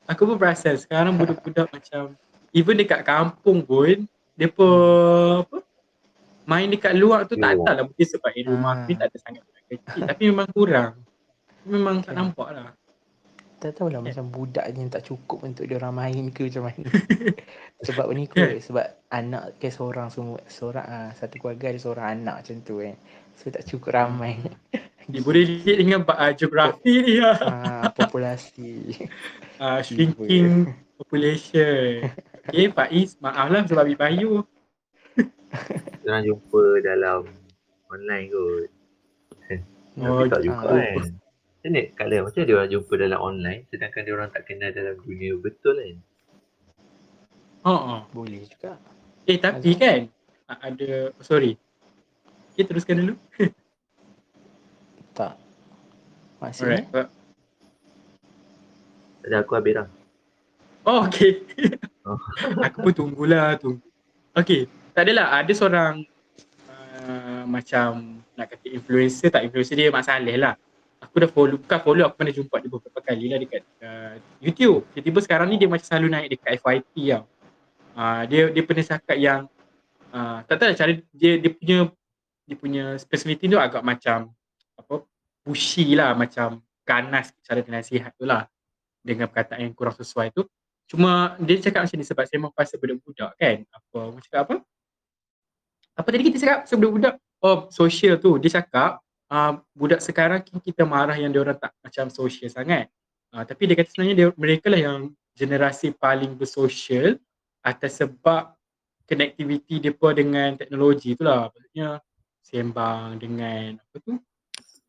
Aku pun perasan sekarang budak-budak macam even dekat kampung pun dia pun apa main dekat luar tu tak tahu lah mungkin sebab di rumah Ah. aku ni tak ada sangat kecil tapi memang kurang. Memang tak Kan. nampak lah. tak tahulah Kan? macam budak yang tak cukup untuk dia orang main ke macam mana sebab ni kot sebab anak ke seorang semua seorang ah, satu keluarga ada seorang anak macam tu kan so tak cukup ramai Dia boleh lihat dengan uh, geografi ni lah. ah, populasi Uh, shrinking population. Okay Pak Is maaf lah sebab ambil bayu. Diorang jumpa dalam online kot. Oh, Tapi tak gitu. juga Ah. kan. Macam ni kalau macam dia orang jumpa dalam online sedangkan dia orang tak kenal dalam dunia betul kan. Oh, oh. boleh juga Eh tapi kan uh, ada oh, sorry. Okay teruskan dulu. tak maksudnya Alright. Ada aku habis dah. Oh okay. Oh. aku pun tunggulah tunggu. Okay. Tak adalah ada seorang macam nak kata influencer tak influencer dia Mak Saleh lah. Aku dah follow, bukan follow aku pernah jumpa dia beberapa kali lah dekat uh, YouTube. Tiba-tiba sekarang ni dia macam selalu naik dekat FYP tau. Uh, dia dia pernah cakap yang uh, tak tahu lah cara dia dia punya dia punya personality tu agak macam apa pushy lah macam ganas cara dia nasihat tu lah dengan perkataan yang kurang sesuai tu cuma dia cakap macam ni sebab saya memang fasa budak-budak kan apa orang cakap apa apa tadi kita cakap sebelum budak oh social tu dia cakap uh, budak sekarang ki- kita marah yang dia orang tak macam social sangat. Uh, tapi dia kata sebenarnya dia, mereka lah yang generasi paling bersosial atas sebab connectivity depa dengan teknologi tu lah. Maksudnya sembang dengan apa tu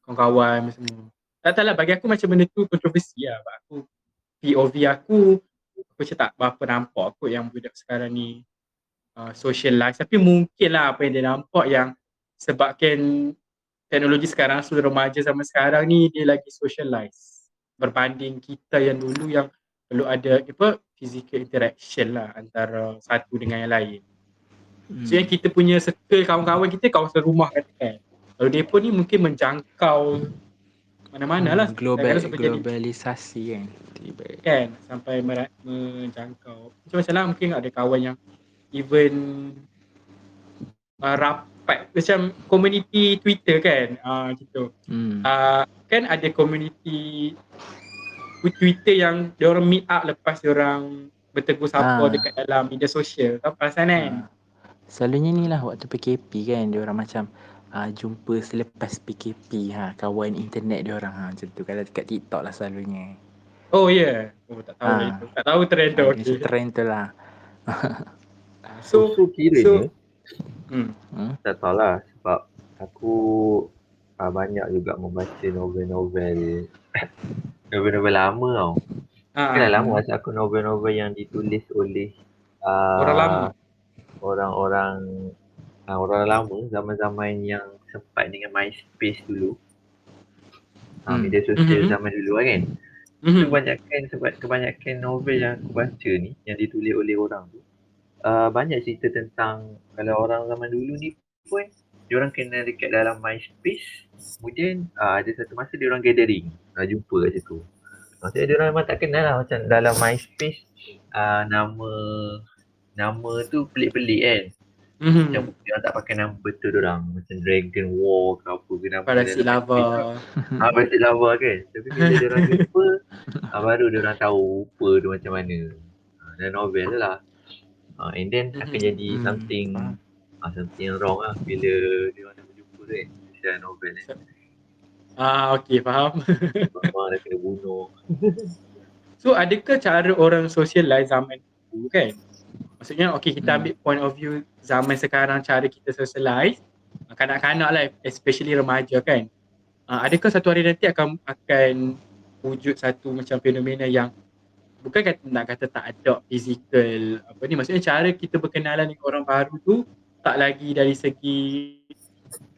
kawan-kawan semua. Tak tahu lah bagi aku macam benda tu kontroversi lah. Sebab aku POV aku aku macam tak berapa nampak kot yang budak sekarang ni uh, socialize. Tapi mungkin lah apa yang dia nampak yang sebabkan teknologi sekarang sudah remaja zaman sekarang ni dia lagi socialize berbanding kita yang dulu yang perlu ada apa physical interaction lah antara satu dengan yang lain. Hmm. So yang kita punya circle kawan-kawan kita kawasan rumah katakan. Kalau depa ni mungkin menjangkau mana-mana lah. Hmm, global globalisasi kan tiba kan sampai merat, menjangkau. Macam-macam lah mungkin ada kawan yang even uh, rapat macam community Twitter kan uh, gitu. hmm. Uh, kan ada community Twitter yang dia orang meet up lepas dia orang bertegur sapa Ah. dekat dalam media sosial. Tahu perasan kan? Ha. Selalunya ni lah waktu PKP kan dia orang macam uh, jumpa selepas PKP ha kawan internet dia orang ha macam tu kalau dekat TikTok lah selalunya. Oh ya. Yeah. Oh tak tahu Ah. lah itu. Tak tahu trend tu. Ha, Okay. trend tu lah. So, so kiranya hmm. Hmm? tak tahulah sebab aku uh, banyak juga membaca novel-novel novel-novel lama tau. Ah, Kan dah lama masa aku novel-novel yang ditulis oleh uh, Orang lama. Orang-orang uh, orang lama zaman-zaman yang sempat dengan MySpace dulu. Uh, Hmm. media sosial Mhm. zaman dulu kan. Mhm. Kebanyakan sebab kebanyakan novel yang aku baca ni yang ditulis oleh orang tu uh, banyak cerita tentang kalau orang zaman dulu ni pun diorang kena dekat dalam MySpace kemudian uh, ada satu masa diorang gathering uh, jumpa kat situ maksudnya diorang memang tak kenal lah macam dalam MySpace uh, nama nama tu pelik-pelik kan Mhm. Macam dia orang tak pakai nama betul dia orang macam Dragon War ke apa ke nama Parasit dia. lava. Ah, Parasit lava kan. Tapi bila dia orang jumpa, ah, baru dia orang tahu rupa dia macam mana. Ah, dan novel lah. Ah, and then akan Mhm. jadi Hmm, something ah, something yang wrong lah bila dia orang dah berjumpa tu kan. Dalam novel kan. Ah, okey, faham. Mama dah kena bunuh. So adakah cara orang socialize zaman dulu kan? Maksudnya okay kita Hmm. ambil point of view zaman sekarang cara kita socialize kanak-kanak lah especially remaja kan. Uh, adakah satu hari nanti akan akan wujud satu macam fenomena yang bukan kata nak kata tak ada physical apa ni maksudnya cara kita berkenalan dengan orang baru tu tak lagi dari segi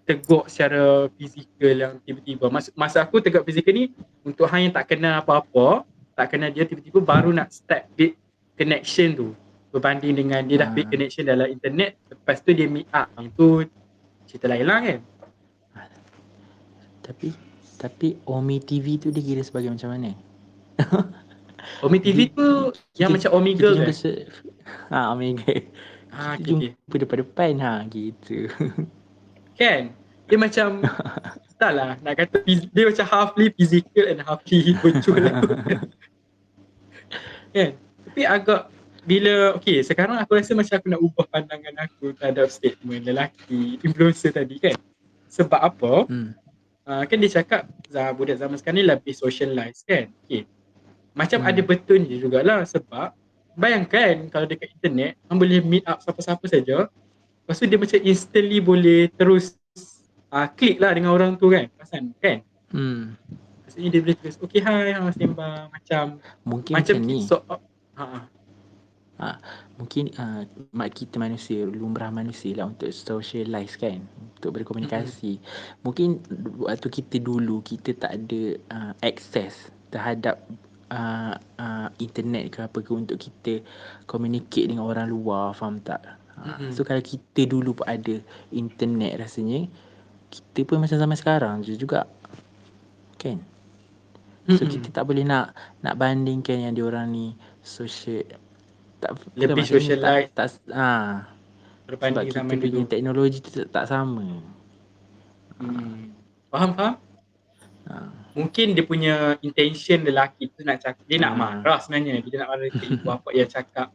teguk secara fizikal yang tiba-tiba. Mas, masa aku tegak fizikal ni untuk hang yang tak kenal apa-apa, tak kenal dia tiba-tiba baru nak start build connection tu berbanding dengan dia dah build Ah. connection dalam internet lepas tu dia meet up itu cerita lain lah kan Tapi tapi Omi TV tu dia kira sebagai macam mana? Omi TV tu yang kita- macam Kita Girl jumpa kan se- ha Omega. ha, Kita okay, okay. jumpa depan-depan ha gitu. kan dia macam tak lah nak kata dia macam halfly physical and halfly virtual lah. kan tapi agak bila okay sekarang aku rasa macam aku nak ubah pandangan aku terhadap statement lelaki influencer tadi kan sebab apa Hmm. uh, kan dia cakap budak zaman sekarang ni lebih socialize kan okay. Macam Hmm. ada betulnya jugalah sebab bayangkan kalau dekat internet orang boleh meet up siapa-siapa saja lepas tu dia macam instantly boleh terus uh, klik lah dengan orang tu kan perasan kan Hmm. maksudnya dia boleh terus okay hi ha, sembang macam Mungkin macam ni. so, ha, Mungkin uh, mak kita manusia, lumrah manusia lah untuk socialize kan. Untuk berkomunikasi. Mungkin waktu kita dulu kita tak ada uh, access terhadap uh, uh, internet ke apa ke untuk kita communicate dengan orang luar, faham tak? Uh, Mm-mm. so kalau kita dulu pun ada internet rasanya, kita pun macam zaman sekarang je juga. Kan? So Mm-mm. kita tak boleh nak nak bandingkan yang diorang ni social tak Lebih socialite. tak, tak ah sebab kita punya dulu teknologi tu tak, tak sama. hmm. faham faham Ha. Mungkin dia punya intention lelaki tu nak cakap dia nak Hmm. marah sebenarnya dia nak marah dekat ibu bapa yang cakap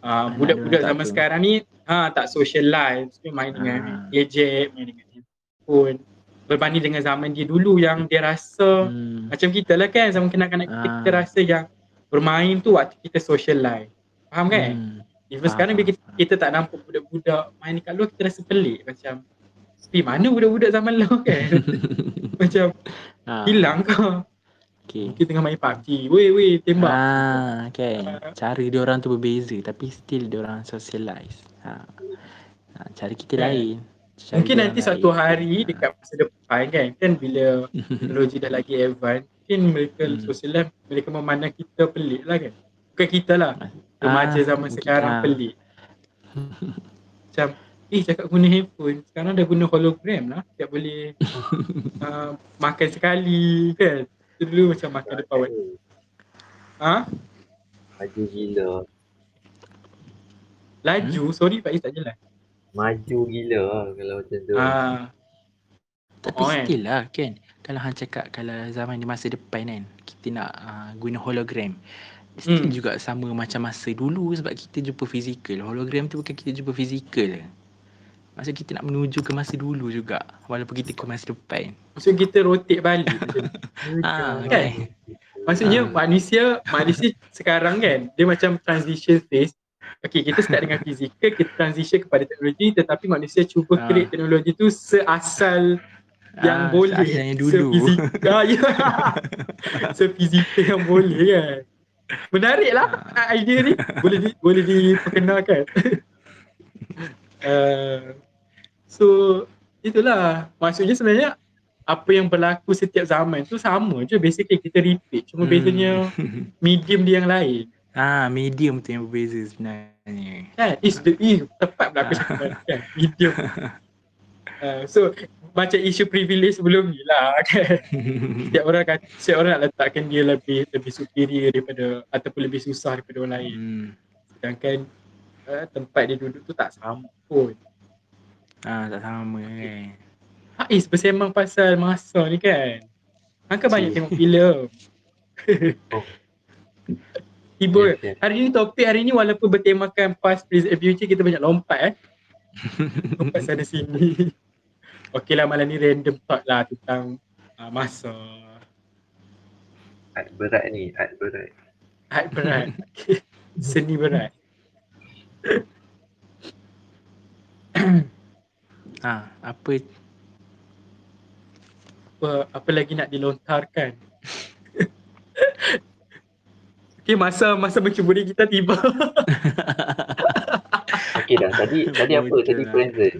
uh, budak-budak zaman tu. sekarang ni ha tak socialize dia main dengan Ah. gadget main dengan handphone berbanding dengan zaman dia dulu yang dia rasa Hmm. macam kita lah kan zaman kanak-kanak kita, Ah. kita rasa yang bermain tu waktu kita socialize faham kan Hmm. even Faham, sekarang bila kita, kita tak nampak budak-budak main dekat luar kita rasa pelik macam tapi mana budak-budak zaman lalu kan macam Ha. hilang kau Okay. kita tengah main PUBG weh weh tembak Ah, kan. Cara dia orang tu berbeza tapi still dia orang socialize. Ha. ha cara kita Kan. lain. Cara Mungkin nanti satu lain. hari Ha. dekat masa depan kan kan bila teknologi dah lagi advance mungkin mereka Hmm. sosial mereka memandang kita pelik lah kan bukan kita lah remaja Ah, zaman mungkin, sekarang ah. pelik macam eh cakap guna handphone sekarang dah guna hologram lah tak boleh uh, makan sekali kan dulu macam makan depan web ha? Maju gila. laju sorry Faiz tak jelas Maju gila lah kalau macam tu. ah, Tapi Oh, kan? still lah kan. Kalau hang cakap kalau zaman di masa depan kan kita nak uh, guna hologram. Still Hmm. juga sama macam masa dulu sebab kita jumpa fizikal. Hologram tu bukan kita jumpa fizikal. Maksud kita nak menuju ke masa dulu juga walaupun kita ke masa depan. maksud kita rotate balik Ah, Kan? Maksudnya Ah. manusia manusia sekarang kan dia macam transition phase. Okay kita start dengan fizikal kita transition kepada teknologi tetapi manusia cuba Ah. create teknologi tu seasal yang Ah, boleh. seasalnya dulu. Sefizikal, ya. Sefizikal yang boleh kan. Menarik lah Ah. idea ni. Boleh di, boleh diperkenalkan. uh, so itulah. Maksudnya sebenarnya apa yang berlaku setiap zaman tu sama je. Basically kita repeat. Cuma Hmm. bezanya medium dia yang lain. Ah, medium tu yang berbeza sebenarnya. Kan? Is the eh, tepat pula aku cakap kan. Medium. Uh, so macam isu privilege sebelum ni lah kan. Setiap orang kata, setiap orang nak letakkan dia lebih lebih superior daripada ataupun lebih susah daripada orang lain. hmm. Sedangkan uh, tempat dia duduk tu tak sama pun. Ah, tak sama kan. Faiz bersembang pasal masa ni kan. Angka banyak tengok filem. Oh. Tiba Yes, yes. hari ni topik hari ni walaupun bertemakan past, present and future kita banyak lompat eh. lompat sana sini. Okey lah malam ni random thought lah tentang uh, masa. Art berat ni, art berat. Art berat. Seni berat. Ah, apa Apa, apa lagi nak dilontarkan? Okey masa masa mencuburi kita tiba. Okey dah, tadi tadi apa? Betul Tadi lah. present.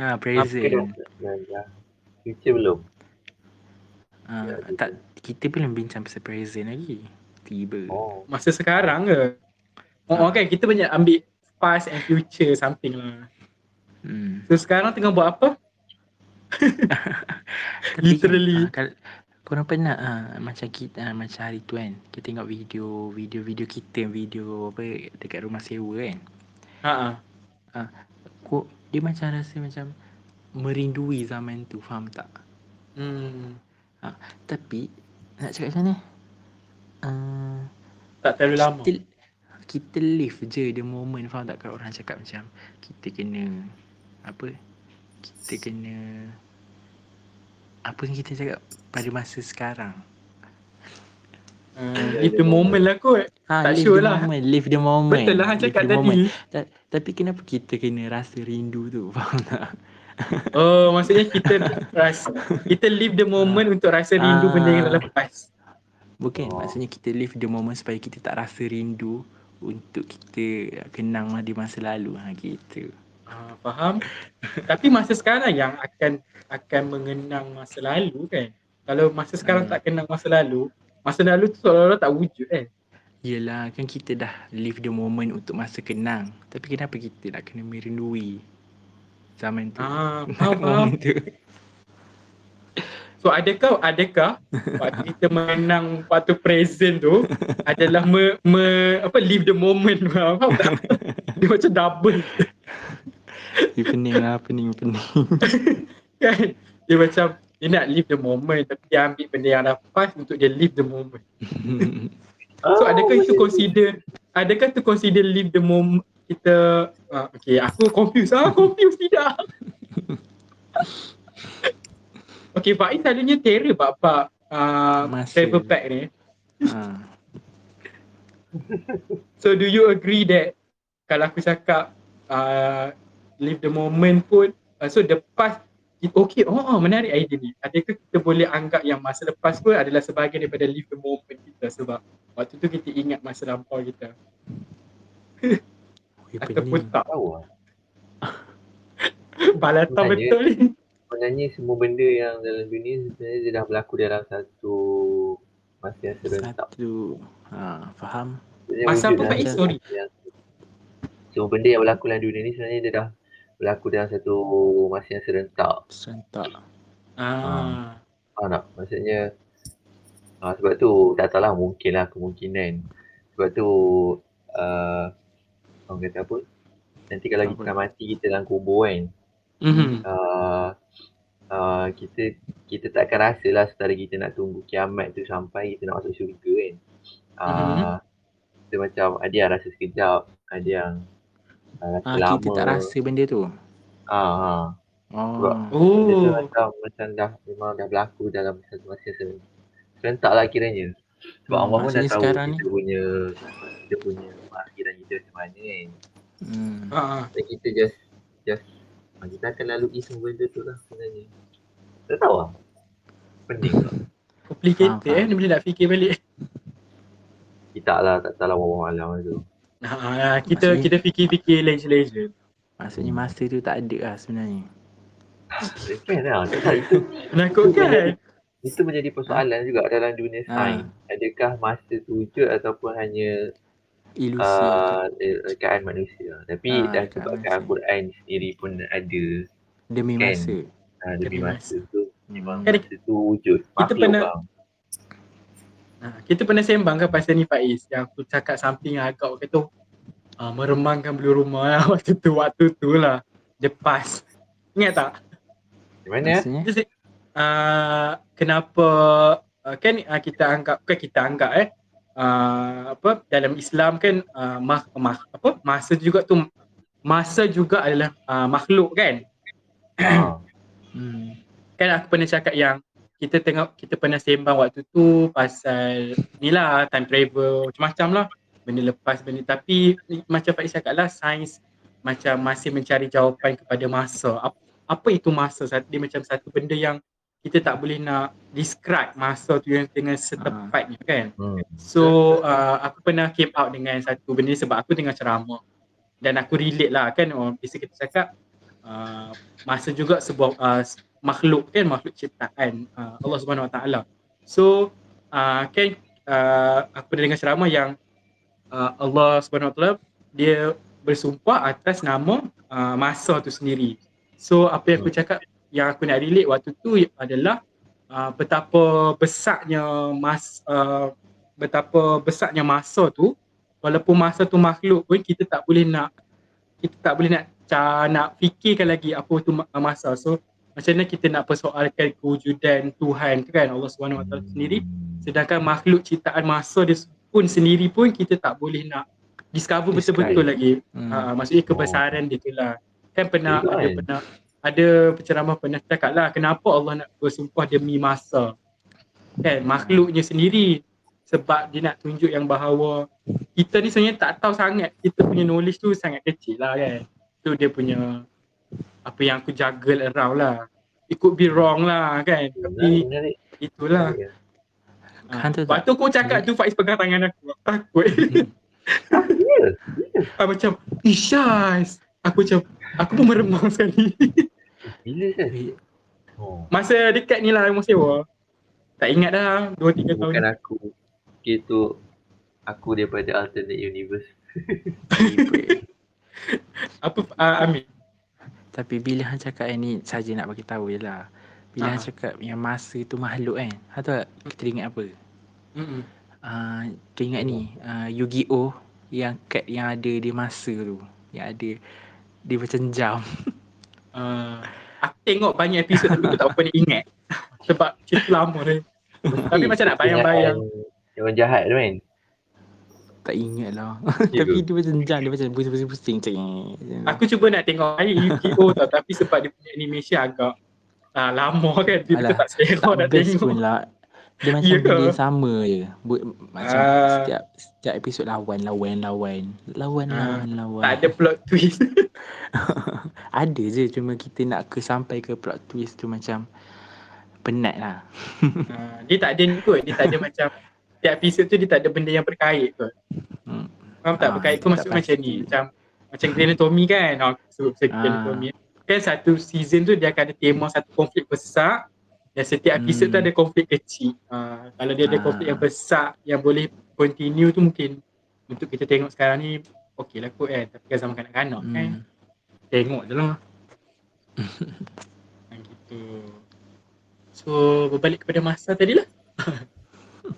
ah Apa present. Dah, dah. Future belum? Ah, Ya, tak kita belum bincang pasal present lagi. Tiba. Oh. Masa sekarang ke? Oh, okay, kita banyak ambil past and future something lah. Hmm. So sekarang tengah buat apa? Literally. ah, kalau korang pernah ah, macam kita ah, macam hari tu kan kita tengok video video video kita video apa dekat rumah sewa kan Ha kok dia macam rasa macam merindui zaman tu faham tak Hmm. tapi nak cakap macam mana uh, Tak terlalu lama. kita kita live je the moment faham tak kalau orang cakap macam kita kena apa kita kena apa yang kita cakap pada masa sekarang Uh, Ya, live the moment lah kot. ha, Tak live sure the lah. moment live the moment Betul lah Han live cakap moment. tadi. Ta- tapi kenapa kita kena rasa rindu tu faham tak Oh, maksudnya kita rasa kita live the moment untuk rasa rindu Ah. benda yang dah lepas. bukan Oh. maksudnya kita live the moment supaya kita tak rasa rindu untuk kita kenang lah di masa lalu ha gitu Ah, faham? Tapi masa sekarang yang akan akan mengenang masa lalu kan. Kalau masa sekarang Hmm. tak kenang masa lalu, masa lalu tu seolah-olah tak wujud kan. Yelah kan kita dah live the moment untuk masa kenang Tapi kenapa kita nak kena merindui Zaman tu Ah, faham, faham. Tu So adakah adakah waktu kita mengenang waktu present tu adalah me, me apa live the moment faham tak? Dia macam double Dia pening lah pening pening kan. Dia macam dia nak live the moment tapi dia ambil benda yang lepas untuk dia live the moment. So Ah, adakah itu consider adakah tu consider live the moment kita uh, okay aku confused ah confused tidak. okay Faiz selalunya terror bab-bab uh, Masa. travel pack ni. ha. So do you agree that kalau aku cakap uh, live the moment pun uh, so the past it, okay oh, oh menarik idea ni adakah kita boleh anggap yang masa lepas pun adalah sebahagian daripada live the moment kita sebab waktu tu kita ingat masa lampau kita ataupun tak tahu lah. balata Sebenarnya- betul ni Sebenarnya semua benda yang dalam dunia sebenarnya dia dah berlaku dalam satu masa yang serentak. Satu ha, Faham Masa apa, Faiz? satu Sorry. Semua benda yang berlaku dalam dunia ni sebenarnya dia dah berlaku dalam satu masa yang serentak. Serentak ah Faham tak? Maksudnya uh, sebab tu tak tahulah mungkin lah kemungkinan. Sebab tu uh, orang kata apa? Nanti kalau Apa? kita mati kita dalam kubur kan. mhm Uh, uh, kita kita tak akan rasa lah setara kita nak tunggu kiamat tu sampai kita nak masuk syurga kan. Uh, Mhm. Kita macam ada yang rasa sekejap, ada yang rasa ha, lama. Kita tak rasa benda tu Ah, ah. Oh Dia tu oh macam macam dah memang dah berlaku dalam satu masa sen- serentak lah kiranya. Sebab Hmm, Allah pun dah tahu kita punya kita punya akhiran kita macam mana kan. hmm. ah Dan kita just just ah, kita akan lalui semua benda tu lah sebenarnya. Tak tahu lah. Pening lah. complicated Faham, eh ni bila nak fikir balik Kita lah tak tahu lah wallahu alam tu. Ah, kita Maksudnya- kita fikir-fikir leisure-leisure Maksudnya masa tu tak ada lah sebenarnya Kan lah. Tahu, itu menakutkan itu menjadi persoalan juga dalam dunia Ah. sains. Adakah masa tu wujud ataupun hanya Ilusi uh, rekaan manusia. Tapi Ah, dah sebabkan. Al-Quran sendiri pun ada Demi kan. masa uh, demi Demi masa tu memang Kan masa tu wujud. Makhluk pernah- bang. Ha, kita pernah sembang kan pasal ni Faiz yang aku cakap something yang agak kata uh, meremangkan bulu rumah lah waktu tu waktu tu lah. Dia pas. Ingat tak? Di mana? Uh, kenapa uh, kan uh, kita anggap kan kita anggap eh uh, apa dalam Islam kan uh, mah, mah, apa masa juga tu masa juga adalah uh, makhluk kan? Ah, Hmm. kan aku pernah cakap yang kita tengok kita pernah sembang waktu tu pasal ni lah time travel macam-macam lah. Benda lepas benda tapi ni- macam Faiz cakap lah sains macam masih mencari jawapan kepada masa. Apa, apa itu masa? Dia macam satu benda yang kita tak boleh nak describe masa tu yang dengan setepatnya kan? Hmm. So uh, aku pernah came out dengan satu benda ni sebab aku tengah ceramah. Dan aku relate lah kan orang biasa kita cakap uh, masa juga sebuah uh, makhluk kan makhluk ciptaan uh, Allah Subhanahu Wa Taala. So uh, kan uh, aku pernah dengar ceramah yang uh, Allah Subhanahu Wa Taala dia bersumpah atas nama uh, masa tu sendiri. So apa yang aku cakap yang aku nak relate waktu tu adalah uh, betapa besarnya mas uh, betapa besarnya masa tu walaupun masa tu makhluk pun kita tak boleh nak kita tak boleh nak nak fikirkan lagi apa tu ma- masa so macam mana kita nak persoalkan kewujudan Tuhan tu kan Allah Taala sendiri. Sedangkan makhluk ciptaan masa dia pun sendiri pun kita tak boleh nak discover betul-betul lagi. Hmm. uh, maksudnya kebesaran dia tu lah. Kan pernah Betul. ada kan? pernah ada penceramah pernah cakap lah kenapa Allah nak bersumpah demi masa? Kan makhluknya sendiri sebab dia nak tunjuk yang bahawa kita ni sebenarnya tak tahu sangat. Kita punya knowledge tu sangat kecil lah kan. Tu dia punya apa yang aku juggle around lah it could be wrong lah kan tapi Menarik. itulah Ya. Kan tu tak- waktu aku cakap tu Faiz pegang tangan aku aku takut Ya. ah, macam Isyaz aku macam aku pun meremang sekali Bila kan? Oh. masa dekat ni lah rumah sewa tak ingat dah 2-3 tahun Bukan aku. Itu aku daripada alternate universe. apa uh, Amin Tapi bila Han cakap yang ni saja nak bagi tahu je lah. Bila Han Ah. cakap yang masa tu makhluk kan. Han tahu tak kita ingat apa? Mm-mm. Uh, teringat ni uh, Yu-Gi-Oh yang kad yang ada di masa tu. Yang ada dia macam jam. Uh, aku tengok banyak episod tapi aku tak pernah ingat sebab cerita lama dia Tapi macam nak bayang-bayang. Yang orang jahat tu kan? Tak ingat lah. Ya Tapi dia macam jam dia macam pusing-pusing macam Aku cuba nak tengok air Yu-Gi-Oh tau tapi sebab dia punya animation agak uh, lama kan dia Alah, tak selera tak nak tengok. pun lah. Dia macam Ya ke? benda sama je. Bu- macam Ah. setiap setiap episod lawan, lawan, lawan. Lawan, Ah, lawan, lawan. Tak ada plot twist. Ada je cuma kita nak ke sampai ke plot twist tu macam penat lah. uh, dia tak ada ni kot, dia tak ada macam setiap episod tu dia tak ada benda yang berkait kot. Hmm. Faham tak? Ah, berkait tu maksud macam ni. Macam macam Grey Anatomy kan. Oh, so, so Grey Ah. Anatomy. Kan satu season tu dia akan ada tema satu konflik besar dan setiap episod tu Hmm. ada konflik kecil. Uh, kalau dia ada Ah. konflik yang besar yang boleh continue tu mungkin untuk kita tengok sekarang ni okey lah kot kan. Tapi kan zaman kanak-kanak kan. Hmm. Tengok je lah. Macam gitu. So berbalik kepada masa tadi lah.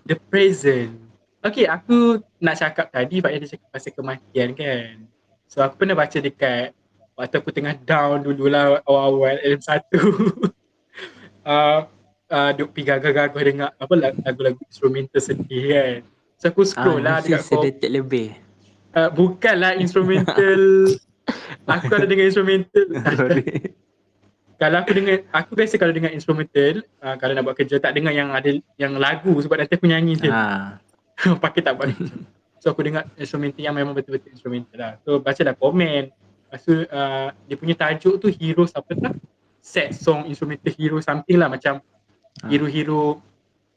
The present. Okay aku nak cakap tadi Pak Yadi cakap pasal kematian kan. So aku pernah baca dekat waktu aku tengah down dululah awal-awal LM1. uh, uh, duk pergi gagah-gagah dengar apa lag- lagu-lagu instrumental sedih kan. So aku scroll lah Ah, dekat mesti sedetik lebih. uh, bukanlah instrumental aku ada dengar instrumental. Kalau aku dengar aku biasa kalau dengar instrumental uh, kalau nak buat kerja tak dengar yang ada yang lagu sebab nanti aku nyanyi je. Ha. pakai tak buat. Kerja so aku dengar instrumental yang memang betul-betul instrumental lah. So baca dah komen. Lepas tu uh, dia punya tajuk tu hero apa tak? Set song instrumental hero something lah macam Ah. hero-hero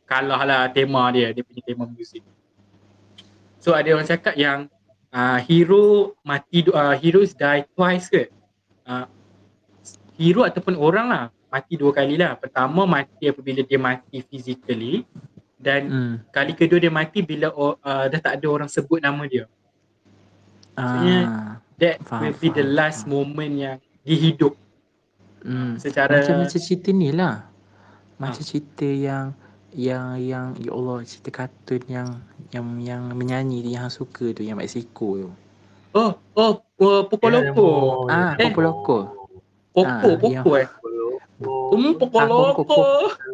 kalah lah tema dia dia punya tema muzik so ada orang cakap yang uh, hero mati uh, heroes die twice ke? Uh, hero ataupun orang lah mati dua kali lah pertama mati apabila dia mati physically dan Hmm. kali kedua dia mati bila oh, uh, dah tak ada orang sebut nama dia Maksudnya, Ah. that Faham, will be the faham, last faham. moment yang dia hidup Hmm. secara Macam macam cerita ni lah. Macam Ah. cerita yang yang yang ya Allah cerita kartun yang yang yang menyanyi yang suka tu yang Mexico tu. Oh, oh, oh Ya, Loco. Nemo. Ah, Eh. Poco Poco, Ah, Poco eh. Poco Loco. Hmm, Poco Ah, Poco, Loco.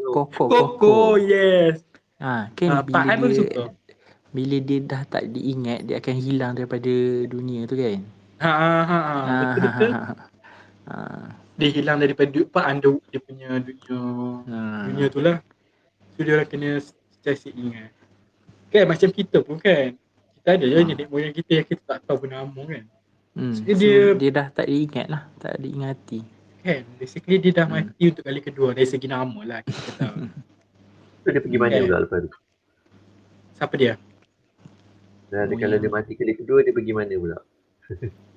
Koko, Coco, yes. Ha, Ah, kan Pak bila dia, suka. bila dia dah tak diingat, dia akan hilang daripada dunia tu kan? Ha, ha, ha, ha. Ah, Betul, betul. ha, ha, ha. Dia hilang daripada du- Pak Anda dia punya dunia Ha. dunia tu lah. So dia orang kena sentiasa ingat. Kan macam kita pun kan. Kita ada je Ah. nenek moyang kita yang kita tak tahu pun nama kan. Hmm. So, So, dia- dia dah tak diingat lah, tak diingati. Kan basically dia dah Hmm. mati untuk kali kedua dari segi nama lah kita tahu. Tu dia pergi mana Okay. pula lepas tu? Siapa dia? Dan Oh, kalau ya. dia mati kali kedua dia pergi mana pula?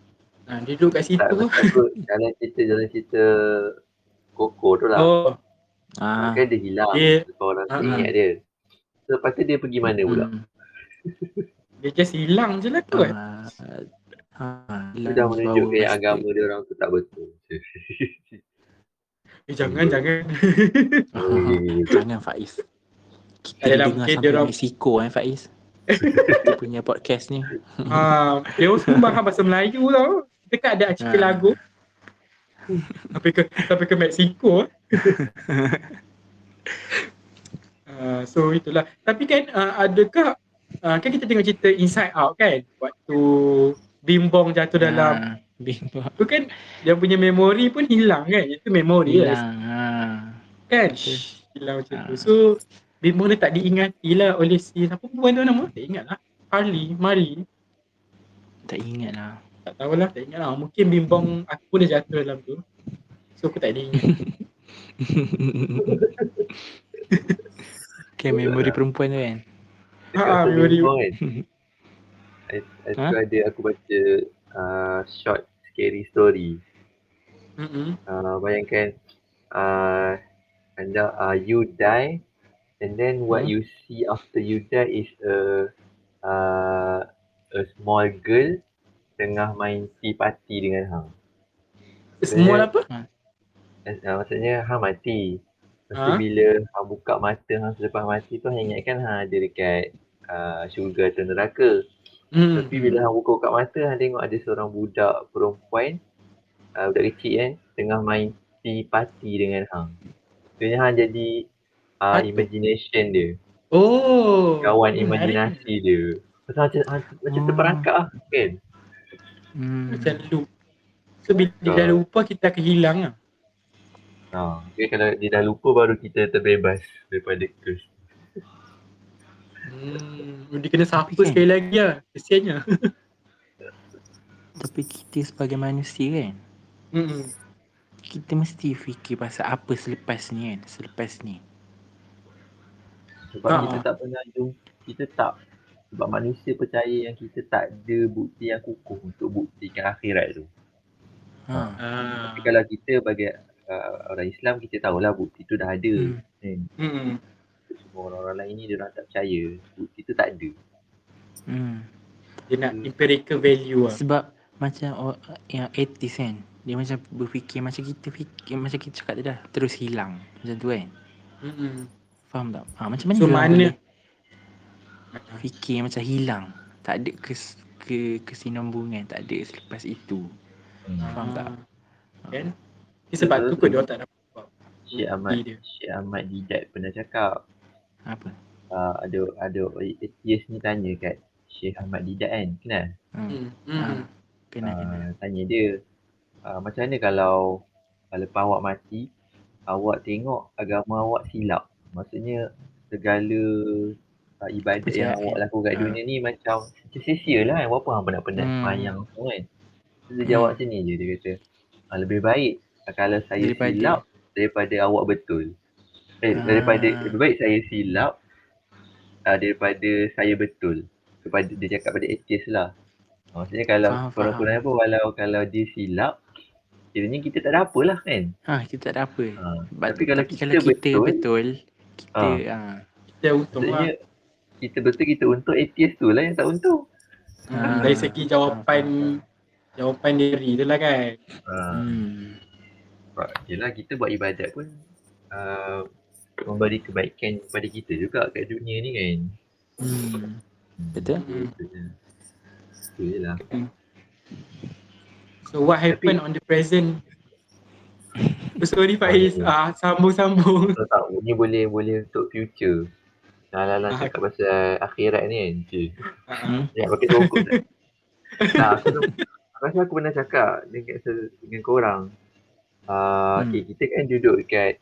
Ha, dia duduk kat situ. Jalan cerita jalan cerita Koko tu lah. Oh, Ah. Kan dia hilang. Dia- Lepas orang tu Ah, ah. ingat dia. So, lepas tu dia pergi mana pula? Hmm. dia just hilang je lah tu kan. Ah, ha, Dia dah menunjukkan yang agama dia orang tu tak betul. Eh jangan, jangan. Eh, Jangan Faiz. Kita Adalah dengar mungkin sampai dia orang- Mexico eh Faiz. dia punya podcast ni. ha, dia pun semua faham bahasa Melayu tau. Kita kan ada cerita Ah. lagu. Sampai ke sampai ke Mexico. uh, so itulah. Tapi kan uh, adakah uh, kan kita tengok cerita Inside Out kan waktu bimbong jatuh dalam Ah, bimbang. tu kan dia punya memori pun hilang kan. Itu memori lah Hilang. Ha. kan. Betul. Hilang macam tu. Ah. So bimbong dia tak diingati lah oleh si siapa perempuan tu nama? Tak ingat lah. Harley, Mari. Tak ingat lah. Tak tahulah, tak ingat lah. Mungkin bimbang aku pun dah jatuh dalam tu. So aku tak ada ingat. Okay, memori perempuan tu kan. Ha, dekat tu memori. I, I tu ada aku baca uh, short scary story. Mm-mm. Uh, bayangkan uh, anda uh, you die and then what Hmm. you see after you die is a uh, a small girl tengah main tea party dengan hang. Semua apa? Uh, maksudnya hang mati. Lepas tu Ha? bila hang buka mata hang selepas mati tu hang ingatkan hang ada dekat uh, syurga atau neraka. Hmm. Tapi bila hang buka-buka mata hang tengok ada seorang budak perempuan uh, budak kecil kan tengah main tea party dengan hang. Sebenarnya hang jadi uh, imagination dia. Oh. Kawan imajinasi dia. Pasal macam, macam, macam Oh. terperangkap lah kan. Hmm. Macam loop. So bila dia dah lupa kita akan hilang lah. Ha, okay, kalau dia dah lupa baru kita terbebas daripada curse. Hmm. Dia kena Tapi kan- sekali lagi lah. Kesiannya. Tapi kita sebagai manusia kan, Hmm. kita mesti fikir pasal apa selepas ni kan. Selepas ni. Sebab Ha. kita tak pernah jumpa, kita tak sebab manusia percaya yang kita tak ada bukti yang kukuh untuk buktikan akhirat tu. Ha. Ah. Tapi kalau kita bagi uh, orang Islam kita tahulah bukti tu dah ada. Hmm. Kan? Hmm. Orang-orang lain ni dia orang tak percaya. Tu tak ada. Hmm. Dia nak empirical value lah. Sebab macam oh, yang atheist kan, dia macam berfikir macam kita fikir macam kita cakap tadi dah terus hilang macam tu kan. Hmm. Faham tak? Ha, macam mana So, mana- fikir macam hilang. Tak ada kes, ke kesinambungan, tak ada selepas itu. Faham tak? Kan? Ni sebab tu kot dia orang tak dapat Syekh Ahmad. Syekh Ahmad Didat pernah cakap Apa? uh, ada ada atheist ni tanya kat Syekh Ahmad Didat kan. Kenal? Hmm. Hmm. Ha. Hmm. Kena kena. uh, tanya dia uh, macam mana kalau uh, lepas awak mati awak tengok agama awak silap maksudnya segala uh, ibadat yang Kepercayaan. awak lakukan kat Ah. dunia ni macam sia-sia lah kan buat apa hang penat-penat Hmm. semayang semua kan dia jawab sini je dia kata uh, lebih baik uh, kalau saya Daripada- silap daripada awak betul eh, Ah. daripada lebih baik saya silap uh, daripada saya betul kepada dia cakap pada atheist lah maksudnya kalau Faham, kurang-kurangnya pun walau kalau dia silap kiranya kita tak ada apalah kan Ha, kita tak ada apa. ha. But, Tapi kalau tapi kita kalau kita betul- betul, kita ha. Dia untung lah. maksudnya kita betul kita untung atheist tu lah yang tak untung Ah. Dari segi jawapan jawapan diri tu lah kan. ha. Hmm. Sebab yelah kita buat ibadat pun uh, memberi kebaikan kepada kita juga kat dunia ni kan Hmm. Betul? Hmm. Betul je. Itu je lah So what happened on the present? Oh, sorry Faiz, ah, sambung-sambung. Tahu tak, ni boleh boleh untuk future. Nah, lah, lah, Ah. cakap pasal akhirat ni kan. Cik. Ah, Ya, pakai sokong tak? Nah, aku, aku rasa aku pernah cakap dengan, dengan korang. Uh, Hmm. okay, kita kan duduk dekat,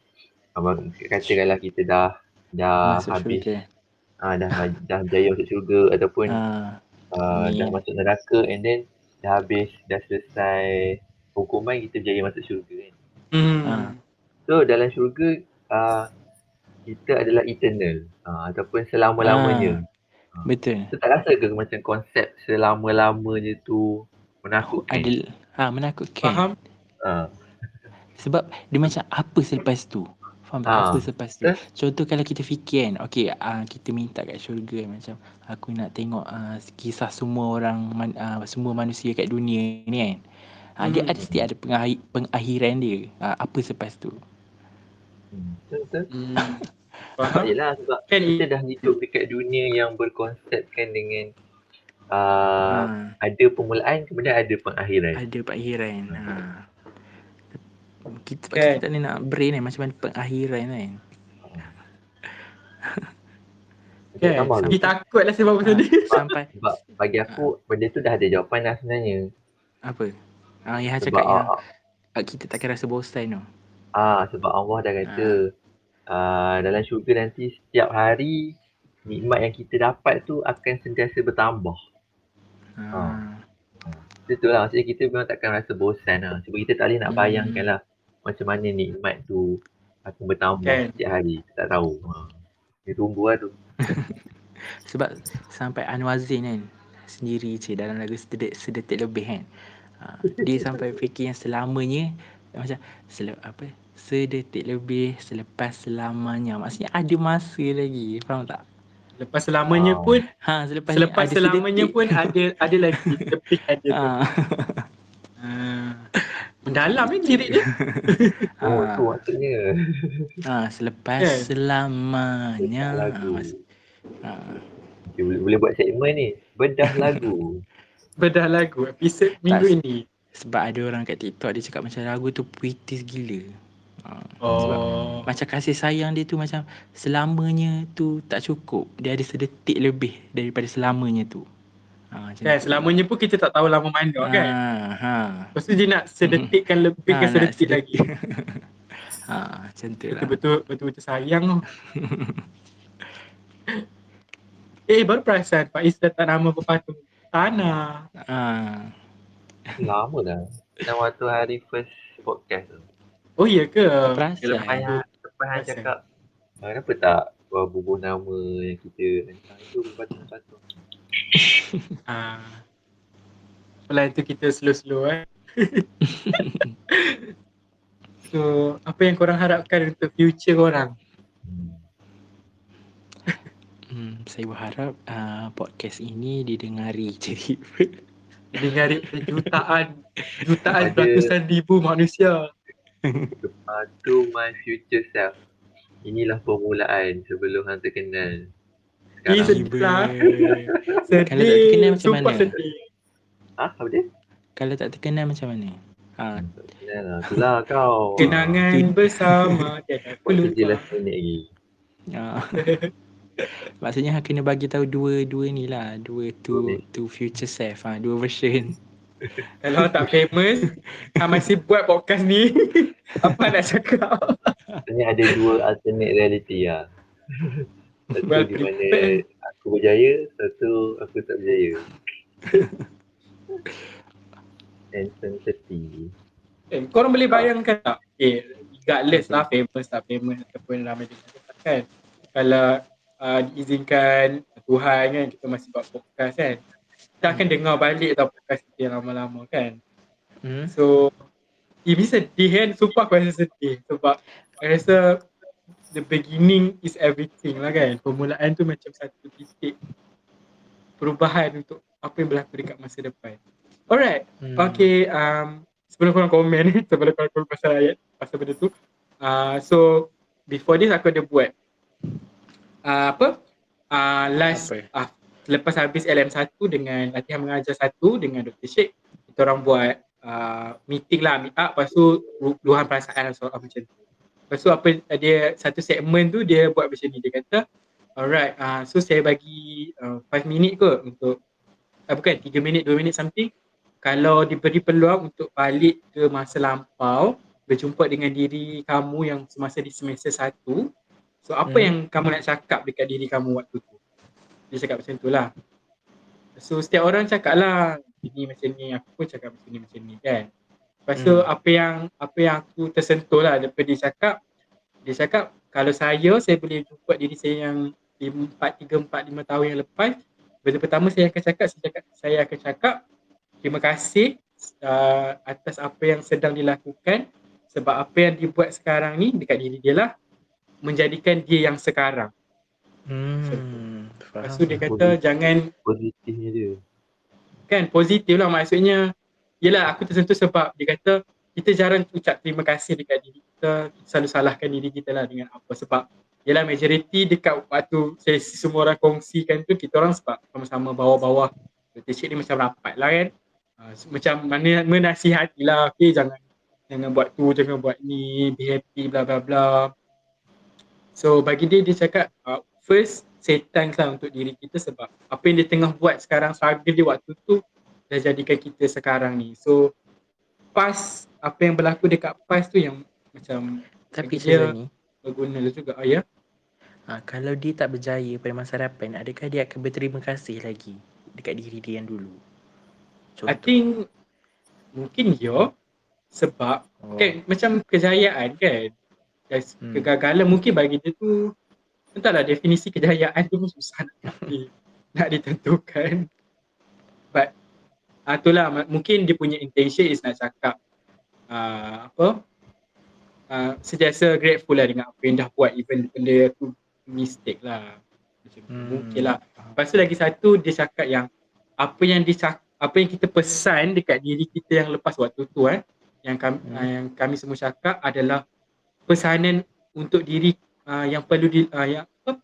abang katakanlah kita dah dah Masuk habis, syurga. ah, dah dah berjaya masuk syurga ataupun Ah, uh, dah masuk neraka and then dah habis, dah selesai hukuman kita berjaya masuk syurga kan. Hmm. Ah. So dalam syurga uh, kita adalah eternal uh, ataupun selama-lamanya. betul. So tak rasa ke macam konsep selama-lamanya tu menakutkan? Ada ha menakutkan. Faham? Uh, Sebab dia macam apa selepas tu? Faham tak? Ah. Apa selepas tu? Eh? Contoh kalau kita fikir kan, okey uh, kita minta kat syurga macam aku nak tengok uh, kisah semua orang man, uh, semua manusia kat dunia ni kan. Uh, Dia Hmm. ada setiap ada pengahi- pengakhiran dia. Uh, apa selepas tu? hmm. Betul-betul. Hmm. Faham? yelah sebab Kan kita dah hidup dekat dunia yang berkonsepkan dengan uh, Ha, ada permulaan kemudian ada pengakhiran. ada pengakhiran. Ha. Kita, Kan? kita boleh nak brain kan macam mana pengakhiran kan. kan? Sama Dia takut lah sebab pasal Ah, ni. sampai Sebab bagi aku benda tu dah ada jawapan dah sebenarnya. apa? Ah yang Han Sebab cakap yang ah, ah, kita takkan rasa bosan tu. ah, sebab Allah dah kata ah, dalam syurga nanti setiap hari nikmat yang kita dapat tu akan sentiasa bertambah. Ha. Betul lah maksudnya kita memang takkan rasa bosan lah. Sebab kita tak boleh nak Hmm. bayangkan lah macam mana nikmat tu akan bertambah Kan. setiap hari. Tak tahu. Ha. Dia tunggu lah tu. Sebab sampai Anwar Zain kan sendiri je dalam lagu sedetik, sedetik lebih kan. Ha, dia sampai fikir yang selamanya macam sele, apa sedetik lebih selepas selamanya. Maksudnya ada masa lagi. Faham tak? Lepas selamanya Wow. pun, Ha selepas selepas selamanya sedetik. pun ada ada lagi lebih ada tu. Ha. Ah. Mendalam ni lirik dia. Oh Ha. tu maksudnya. ha selepas Kan? selamanya. Ha, lagu. ha. Boleh, boleh buat segmen ni. Bedah lagu. Bedah lagu episod minggu Tak. ini. Sebab ada orang kat TikTok dia cakap macam lagu tu puitis gila. Ha. Sebab Oh. macam kasih sayang dia tu macam selamanya tu tak cukup. Dia ada sedetik lebih daripada selamanya tu. Ha, Kan selamanya pun kita tak tahu lama mana ha, kan. Ha. Lepas tu dia nak sedekitkan lebih Ha, ke nak sedetik lagi. ha, macam tu lah. Betul-betul betul-betul sayang tu. eh baru perasan Faiz letak nama berpatung tanah. Ha. Lama dah. Dalam waktu hari first podcast tu. Oh iya ke? Perasan. Lepas yang, lepas cakap. "Ah, Kenapa tak uh, bubuh nama yang kita hantar itu berpatung-patung. Ah. Apalah itu kita slow-slow eh. so, apa yang korang harapkan untuk future korang? Hmm. Hmm, saya berharap uh, podcast ini didengari jadi Dengar jutaan, jutaan Ada- ratusan ribu manusia. Berpatung my future self. Inilah permulaan sebelum hang terkenal. Sekarang. sedih lah. Sedih. Kalau tak terkenal macam mana? sedih. Ha? Apa dia? kalau tak terkenal macam mana? Ha, lah. Itulah kau. Kenangan bersama perlu. last minute lagi. ha. Maksudnya hang kena bagi tahu dua dua ni lah, dua tu tu future self ha, dua version. Kalau tak famous, ha, masih buat podcast ni. Apa nak cakap? Sebenarnya ada dua alternate reality lah. Satu Well di mana prepared. aku berjaya, satu aku tak berjaya. Intensity. Eh, korang boleh bayangkan tak? Okay, regardless lah famous tak famous ataupun ramai dengar kan. Kalau uh, diizinkan Tuhan kan kita masih buat podcast kan. Kita akan dengar balik tau podcast kita yang lama-lama kan. Hmm? So ini sedih kan. Sumpah aku rasa sedih sebab aku rasa the beginning is everything lah kan. Permulaan tu macam satu titik perubahan untuk apa yang berlaku dekat masa depan. Alright. Hmm. Okay, um, sebelum korang komen ni, sebelum korang komen pasal ayat, pasal benda tu. Uh, so, before this aku ada buat uh, apa? Uh, last, Apa? uh, lepas habis LM1 dengan latihan mengajar satu dengan Dr. Sheikh, kita orang buat uh, meeting lah, meet up, lepas tu luahan perasaan lah soal macam tu. Lepas tu apa dia satu segmen tu dia buat macam ni, dia kata alright, uh, so saya bagi 5 uh, minit kot untuk, uh, bukan 3 minit, 2 minit something. Kalau diberi peluang untuk balik ke masa lampau, berjumpa dengan diri kamu yang semasa di semester satu, so apa hmm. yang kamu nak cakap dekat diri kamu waktu tu? Dia cakap macam tu lah. So setiap orang cakap lah, ini macam ni, aku pun cakap macam ni, macam ni kan. Lepas tu hmm. apa yang apa yang aku tersentuh lah daripada dia cakap, dia cakap kalau saya, saya boleh jumpa diri saya yang 4, 3, 4, 5 tahun yang lepas, benda pertama saya akan cakap, saya, cakap, saya akan cakap terima kasih uh, atas apa yang sedang dilakukan sebab apa yang dibuat sekarang ni dekat diri dia lah menjadikan dia yang sekarang. Hmm. Lepas tu dia kata positif, jangan positifnya dia kan positif lah maksudnya yelah aku tersentuh sebab dia kata kita jarang ucap terima kasih dekat diri kita, selalu salahkan diri kita lah dengan apa. Sebab yelah majority dekat waktu sesi semua orang kongsikan tu kita orang sebab sama-sama bawah-bawah. Relationship ni macam rapat lah kan. Uh, macam mana menasihati lah okay jangan jangan buat tu, jangan buat ni, be happy bla bla bla. So bagi dia dia cakap uh, first thanks lah untuk diri kita sebab apa yang dia tengah buat sekarang struggle dia waktu tu dah jadikan kita sekarang ni. So pas apa yang berlaku dekat pas tu yang macam tapi dia ni berguna juga oh, ya. Ha, kalau dia tak berjaya pada masa hadapan, adakah dia akan berterima kasih lagi dekat diri dia yang dulu? Contoh. I think mungkin ya sebab oh. kan macam kejayaan kan hmm. kegagalan mungkin bagi dia tu entahlah definisi kejayaan tu susah nak, nak ditentukan. Uh, itulah mungkin dia punya intention is nak cakap uh, apa uh, sentiasa grateful lah dengan apa yang dah buat even benda tu mistake lah. Macam hmm. mungkin lah. Lepas tu lagi satu dia cakap yang apa yang dia apa yang kita pesan dekat diri kita yang lepas waktu tu eh yang kami, hmm. uh, yang kami semua cakap adalah pesanan untuk diri uh, yang perlu di uh, yang apa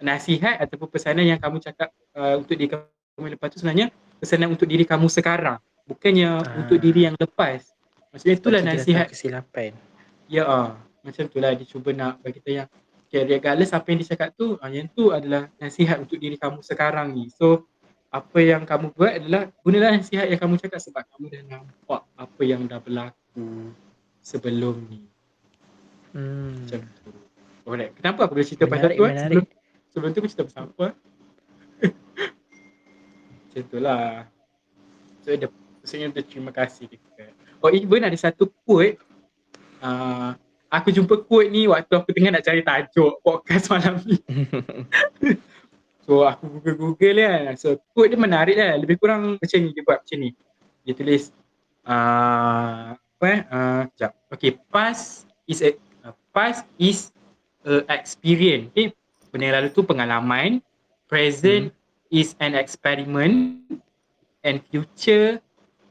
nasihat ataupun pesanan yang kamu cakap uh, untuk diri kamu lepas tu sebenarnya pesanan untuk diri kamu sekarang bukannya uh. untuk diri yang lepas maksudnya itulah Sebab nasihat kesilapan ya uh, macam itulah dia cuba nak bagi kita yang okay, regardless apa yang dia cakap tu uh, yang tu adalah nasihat untuk diri kamu sekarang ni so apa yang kamu buat adalah gunalah nasihat yang kamu cakap sebab kamu dah nampak apa yang dah berlaku sebelum ni hmm. macam tu Alright. Kenapa aku boleh cerita menarik, pasal tu? Eh? Sebelum, sebelum tu aku cerita pasal apa? Macam tu lah. So ada maksudnya terima kasih kita. Oh even ada satu quote. Uh, aku jumpa quote ni waktu aku tengah nak cari tajuk podcast malam ni. so aku google-google kan. So quote dia menarik lah. Lebih kurang macam ni dia buat macam ni. Dia tulis uh, apa eh? Uh, sekejap. Okay, past is a, uh, past is a experience. Okay. Benda yang lalu tu pengalaman. Present hmm. Is an experiment. And future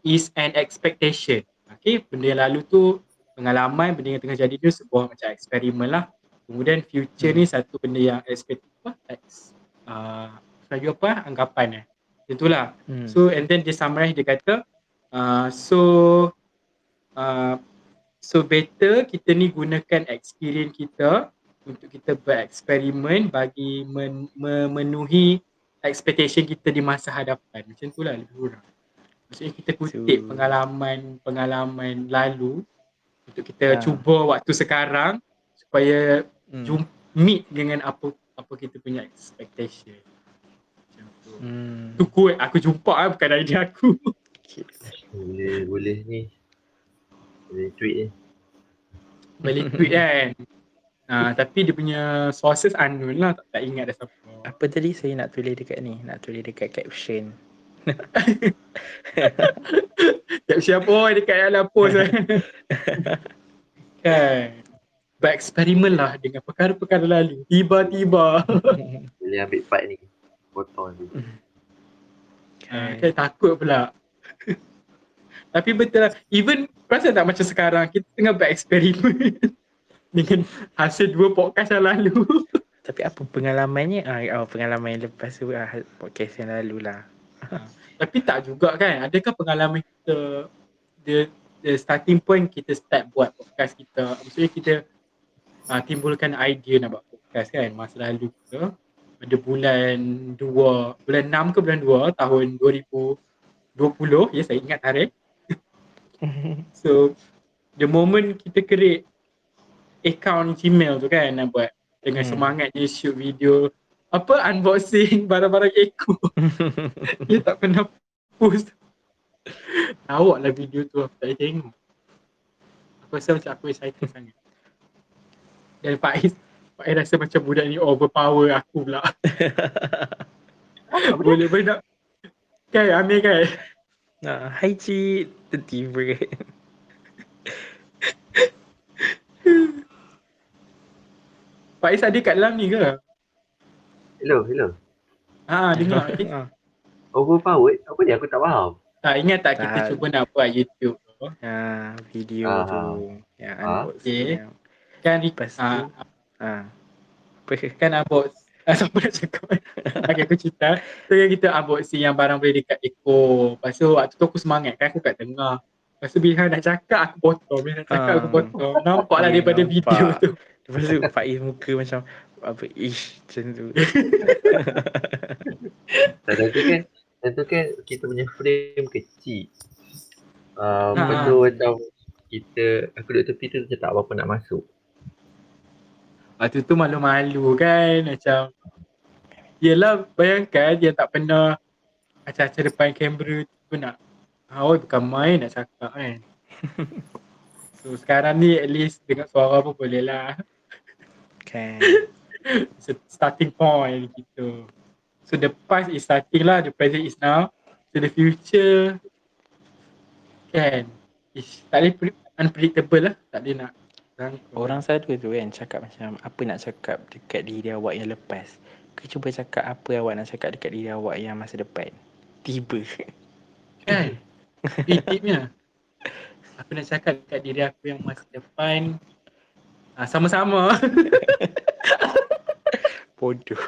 is an expectation. Okay. Benda yang lalu tu pengalaman. Benda yang tengah jadi tu sebuah macam eksperimen lah. Kemudian future hmm. ni satu benda yang expect apa? Ex, uh, lagi apa? Anggapan eh. Itulah. Hmm. So and then dia summarize dia kata uh, so uh, so better kita ni gunakan experience kita untuk kita bereksperimen bagi men, memenuhi expectation kita di masa hadapan. Macam tu lah lebih kurang. Maksudnya kita kutip so, pengalaman-pengalaman lalu untuk kita ya. cuba waktu sekarang supaya hmm. jump, meet dengan apa apa kita punya expectation. Macam tu. Hmm. Tu quote aku jumpa lah bukan idea aku. boleh, boleh ni. Boleh tweet ni. Boleh tweet kan. Uh, tapi dia punya sources unknown lah, tak, tak ingat dah siapa. Apa tadi saya nak tulis dekat ni? Nak tulis dekat caption. caption apa dekat dalam post kan? kan. Bereksperimen lah dengan perkara-perkara lalu. Tiba-tiba. Boleh ambil part ni. Potong ni. Kan, kan takut pula. Tapi betul lah. Even perasan tak macam sekarang kita tengah bereksperimen dengan hasil dua podcast yang lalu. Tapi apa pengalamannya? Ah, oh, pengalaman yang lepas tu ah, podcast yang lalu lah. Tapi tak juga kan. Adakah pengalaman kita the, the starting point kita start buat podcast kita. Maksudnya kita uh, timbulkan idea nak buat podcast kan masa lalu ke pada bulan 2, bulan 6 ke bulan 2 tahun 2020. Ya saya ingat tarikh. so the moment kita create account Gmail tu kan nak buat dengan Hmm. semangat je shoot video apa unboxing barang-barang Eko. Dia tak pernah post. Lawak lah video tu aku tak tengok. Aku rasa macam aku excited sangat. Dan Pak Is, Pak Is rasa macam budak ni overpower aku pula. boleh boleh nak Kan Amir kan? Nah, hai cik. Kan. Is ada kat dalam ni ke? Hello, hello. Ha dengar. Ah, Overpowered? Apa dia? Aku tak faham. tak ingat tak kita Tak. cuba nak buat YouTube tu. ah, video Ah. tu. Ah. unboxing. Okay. yang- Kan Lepas tu. ah, Ah. Apa? kan unbox Ah, siapa nak cakap Okay aku cerita So kita unboxing yang barang boleh dekat Eko Lepas tu waktu tu aku semangat kan aku kat tengah Lepas tu bila nak cakap aku potong Bila nak cakap aku Ah. potong Nampak lah daripada nampak. video tu Lepas tu Faiz muka macam apa ish macam tu. Dan tu kan, dan tu kan kita punya frame kecil. Uh, Ha. Tu macam kita, aku duduk tepi tu macam tak apa-apa nak masuk. Waktu tu malu-malu kan Macam Yelah bayangkan yang tak pernah Acah-acah depan kamera tu nak ah, Oh bukan main nak cakap kan So sekarang ni at least dengar suara pun boleh lah. It's a starting point gitu. So the past is starting lah, the present is now. So the future kan is tak boleh pre- unpredictable lah. Tak boleh nak rangkum. Orang selalu tu kan cakap macam apa nak cakap dekat diri awak yang lepas. Kau cuba cakap apa awak nak cakap dekat diri awak yang masa depan. Tiba. kan. Eh tipnya. Aku nak cakap dekat diri aku yang masa depan ah, sama-sama. Bodoh.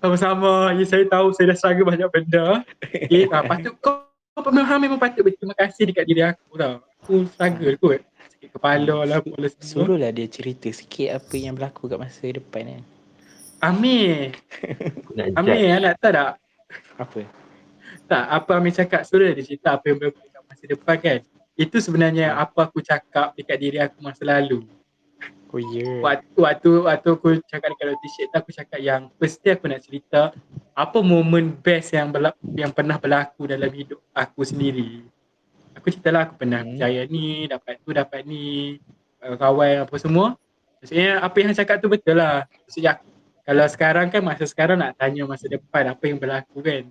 sama-sama. Ya, saya tahu saya dah struggle banyak benda. Okay, ah, patut kau kau memang memang patut berterima kasih dekat diri aku tau. Aku struggle kot. Sakit kepala lah, bola semua. Suruhlah dia cerita sikit apa yang berlaku kat masa depan kan. Amir, nak judge. Amir nak tahu tak? Apa? Tak, apa Amir cakap suruh dia cerita apa yang berlaku dekat masa depan kan. Itu sebenarnya apa aku cakap dekat diri aku masa lalu. Oh ya. Yeah. Waktu waktu waktu aku cakap dekat shake tu aku cakap yang firstly aku nak cerita apa momen best yang berla- yang pernah berlaku dalam hidup aku sendiri. Aku cerita lah aku pernah Hmm. berjaya ni, dapat tu, dapat ni, uh, kawan apa semua. Maksudnya apa yang cakap tu betul lah. Maksudnya kalau sekarang kan masa sekarang nak tanya masa depan apa yang berlaku kan.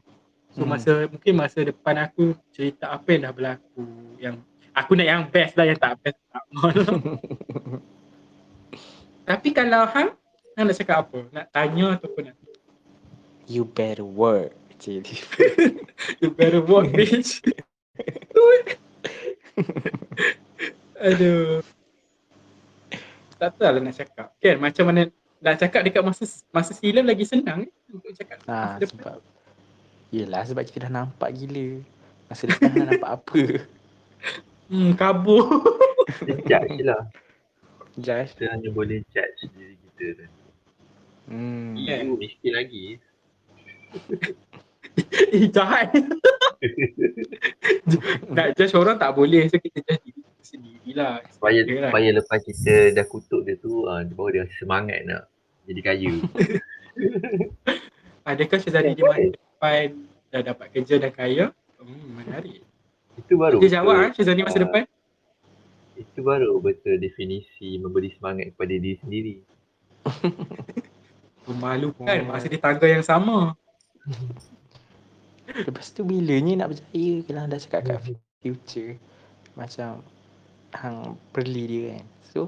So Hmm. masa mungkin masa depan aku cerita apa yang dah berlaku yang aku nak yang best lah yang tak best tak mau. Tapi kalau hang hang nak cakap apa? Nak tanya ataupun nak You better work. Cik. you better work bitch. Aduh. Tak tahu lah nak cakap. Kan macam mana nak cakap dekat masa masa silam lagi senang eh, untuk cakap Ha, depan. Yelah sebab kita dah nampak gila. Masa depan nak nampak apa? Hmm, kabur. Judge lah. Josh. Kita hanya boleh judge diri kita tu. Hmm. Yeah. You miskin lagi. eh, jahat. nak judge orang tak boleh. So kita judge diri kita sendirilah. Supaya, Yalah. supaya lepas kita dah kutuk dia tu, uh, baru dia semangat nak jadi kaya. Adakah Syazali di masa depan dah dapat kerja dan kaya? Hmm, menarik. Itu baru. Dia jawab ah Syazali masa Ah. depan. Itu baru betul definisi memberi semangat kepada diri sendiri. Memalukan Oh. masih di tangga yang sama. Lepas tu bilanya nak berjaya kalau dah cakap kat future. Macam hang perli dia kan. So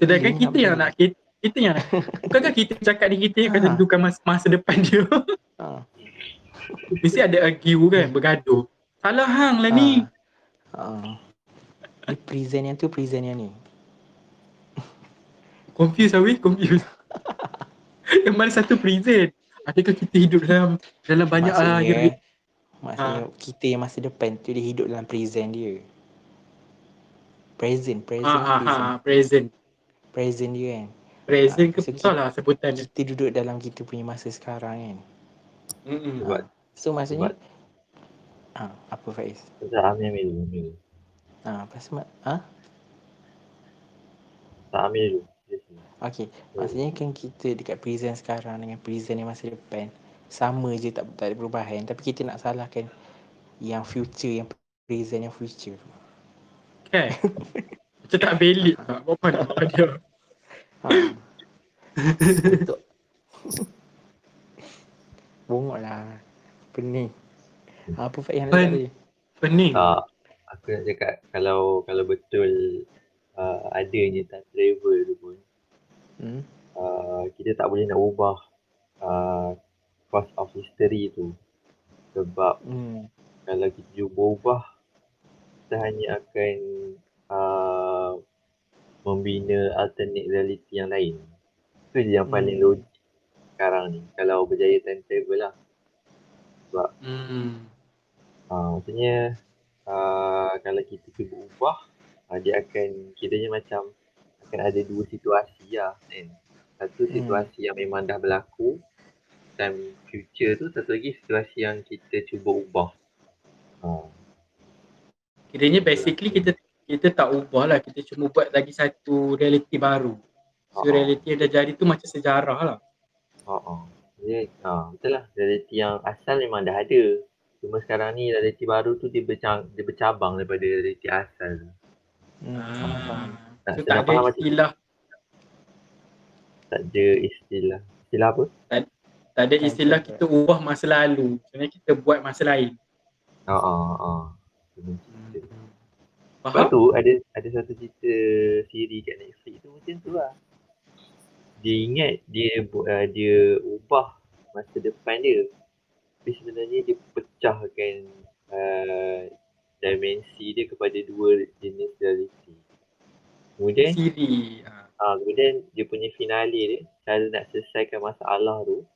Sedangkan Dia kita nak yang nak kita, kita yang. Bukankah kita cakap ni kita yang akan Ha. tentukan masa, masa depan dia. ha. Mesti ada argue kan, bergaduh. Salah hang lah ni. Ha. Ni present yang tu present yang ni. Confused lah weh, confused. yang mana satu present. Adakah kita hidup dalam dalam banyak ah, maksudnya, maksudnya kita yang masa depan tu dia hidup dalam present dia. Present, present, ah, ah, present. ah, present. Present dia kan. Present ke Ah, so betul lah sebutan dia. Kita duduk dalam kita punya masa sekarang kan. Mm-mm. Sebab So maksudnya ah apa Faiz? tak ambil ambil dulu. ambil dulu. Ah apa sebab ah Tak dulu. Ni. okey. Maksudnya kan kita dekat present sekarang dengan present yang masa depan sama je tak tak ada perubahan tapi kita nak salahkan yang future yang present yang future. Kan? Macam tak valid tak? Apa nak buat dia? Ha. Untuk Bongok lah. Pening. Apa Faiz yang nak cakap tadi? Pening. Tak. Aku nak cakap kalau kalau betul uh, adanya time travel tu pun Hmm? uh, kita tak boleh nak ubah uh, course of history tu. Sebab Hmm. kalau kita cuba ubah kita hanya akan uh, membina alternate reality yang lain. Itu je yang paling Hmm. logik sekarang ni kalau berjaya time travel lah. Hmm. Uh, maksudnya uh, kalau kita cuba ubah uh, dia akan kiranya macam akan ada dua situasi lah kan. Satu Hmm. situasi yang memang dah berlaku time future tu satu lagi situasi yang kita cuba ubah. Uh, Kiranya basically kita kita tak ubah lah. Kita cuma buat lagi satu reality baru. So Ha-ha. reality yang dah jadi tu macam sejarah lah. Oh, oh. Dia, ah, betul lah. Reality yang asal memang dah ada. Cuma sekarang ni reality baru tu dia, bercang, dia bercabang daripada reality asal. Hmm. Ah. Tak, So tak tak ada faham macam istilah tak ada istilah. Istilah apa? tak ada Time istilah travel. kita ubah masa lalu. Sebenarnya kita buat masa lain. Ah, ah, ah. Sebab Faham? tu ada ada satu cerita siri kat Netflix tu macam tu lah. Dia ingat dia uh, dia ubah masa depan dia. Tapi sebenarnya dia pecahkan uh, dimensi dia kepada dua jenis reality. Kemudian Siri. Ah, kemudian dia punya finale dia, cara nak selesaikan masalah tu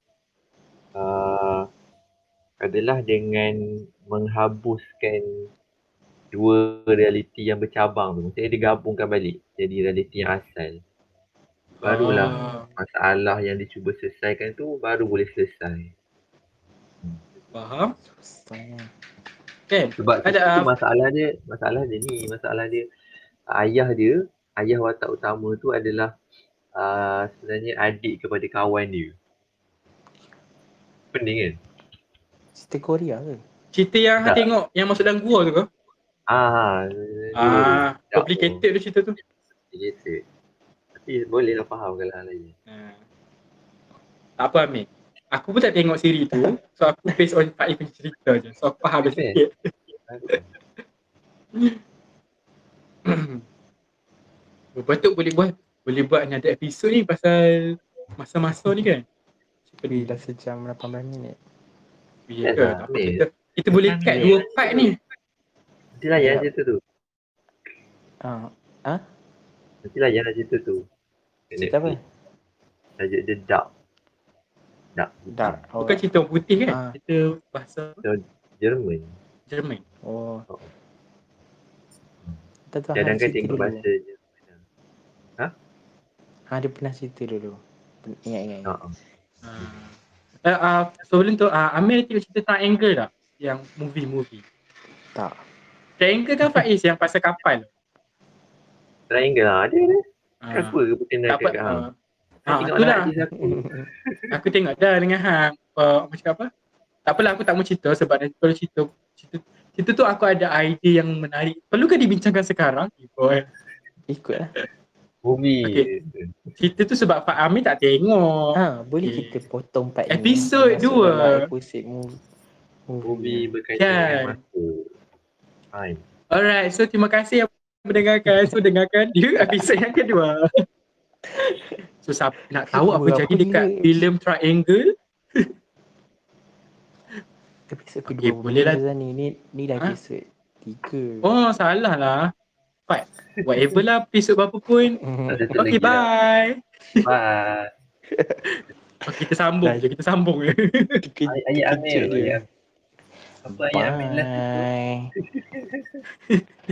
uh, adalah dengan menghabuskan dua realiti yang bercabang tu. Maksudnya dia gabungkan balik jadi realiti yang asal. Barulah Ah, masalah yang dia cuba selesaikan tu baru boleh selesai. faham? Kan? Sebab Ada, ada, ah, masalah dia, masalah dia ni, masalah dia ayah dia, ayah watak utama tu adalah uh, sebenarnya adik kepada kawan dia. Pening kan? Cerita Korea ke? Cerita yang tak. tengok yang masuk dalam gua tu ke? Ah, Ah, complicated tu cerita tu. complicated. Tapi boleh lah faham kalau hal lain. Ha. Tak apa Amir. Aku pun tak tengok siri tu. So aku based on Faiz punya cerita je. So aku faham sikit. Betul boleh buat boleh buat another episode ni pasal masa-masa ni kan. Weh, dah sejam 18 minit. Ya ke? Apa, Amir. kita, kita boleh cut dua part ni. Nanti lah yang Ya. cerita tu. Ah, Nanti lah yang cerita tu. Kat cerita apa? Tajuk dia Dark. Dark. Dark. Oh, Bukan cerita orang putih kan? Ah. Cerita bahasa Jerman. Jerman. Oh. Oh. Tak tahu Kadang-kadang Han cerita tengok bahasa Jerman. Ha, dia pernah cerita dulu. Pen- Ingat ingat. ingat. Ha. Uh, uh, uh, sebelum tu uh, Amir tengok cerita Triangle tak? Yang movie-movie. Tak. Triangle kan Faiz yang pasal kapal. Triangle lah. Ada ada. Uh, Apa ke berkenaan dapat kat uh, hang? ah, Tengok itulah. lah aku. Aku tengok dah dengan hang. Uh, apa cakap apa? Tak apalah aku tak mau cerita sebab nanti kalau cerita cerita, cerita tu aku ada idea yang menarik. Perlukah dibincangkan sekarang? Oh, eh. Ikut lah. Movie. Cerita tu sebab Pak Amir tak tengok. Ha, boleh Okay. kita potong part Episod ni. Episode movie. Movie berkaitan Kan. dengan masa. Time. Alright, so terima kasih yang mendengarkan. So dengarkan di episod yang kedua. So siapa nak tahu apa jadi dekat filem Triangle? Episod Okey, kedua. boleh lah. Ni, ni, ni dah Ha? episod tiga. Oh, salah lah. Part. Whatever lah episod berapa pun. Okay, lah. bye. Bye. Oh, kita sambung je, kita sambung je. Ke- Ay- Ayat Amir kejut tu je. ayat. Apa ayat Amir last tu? Bye.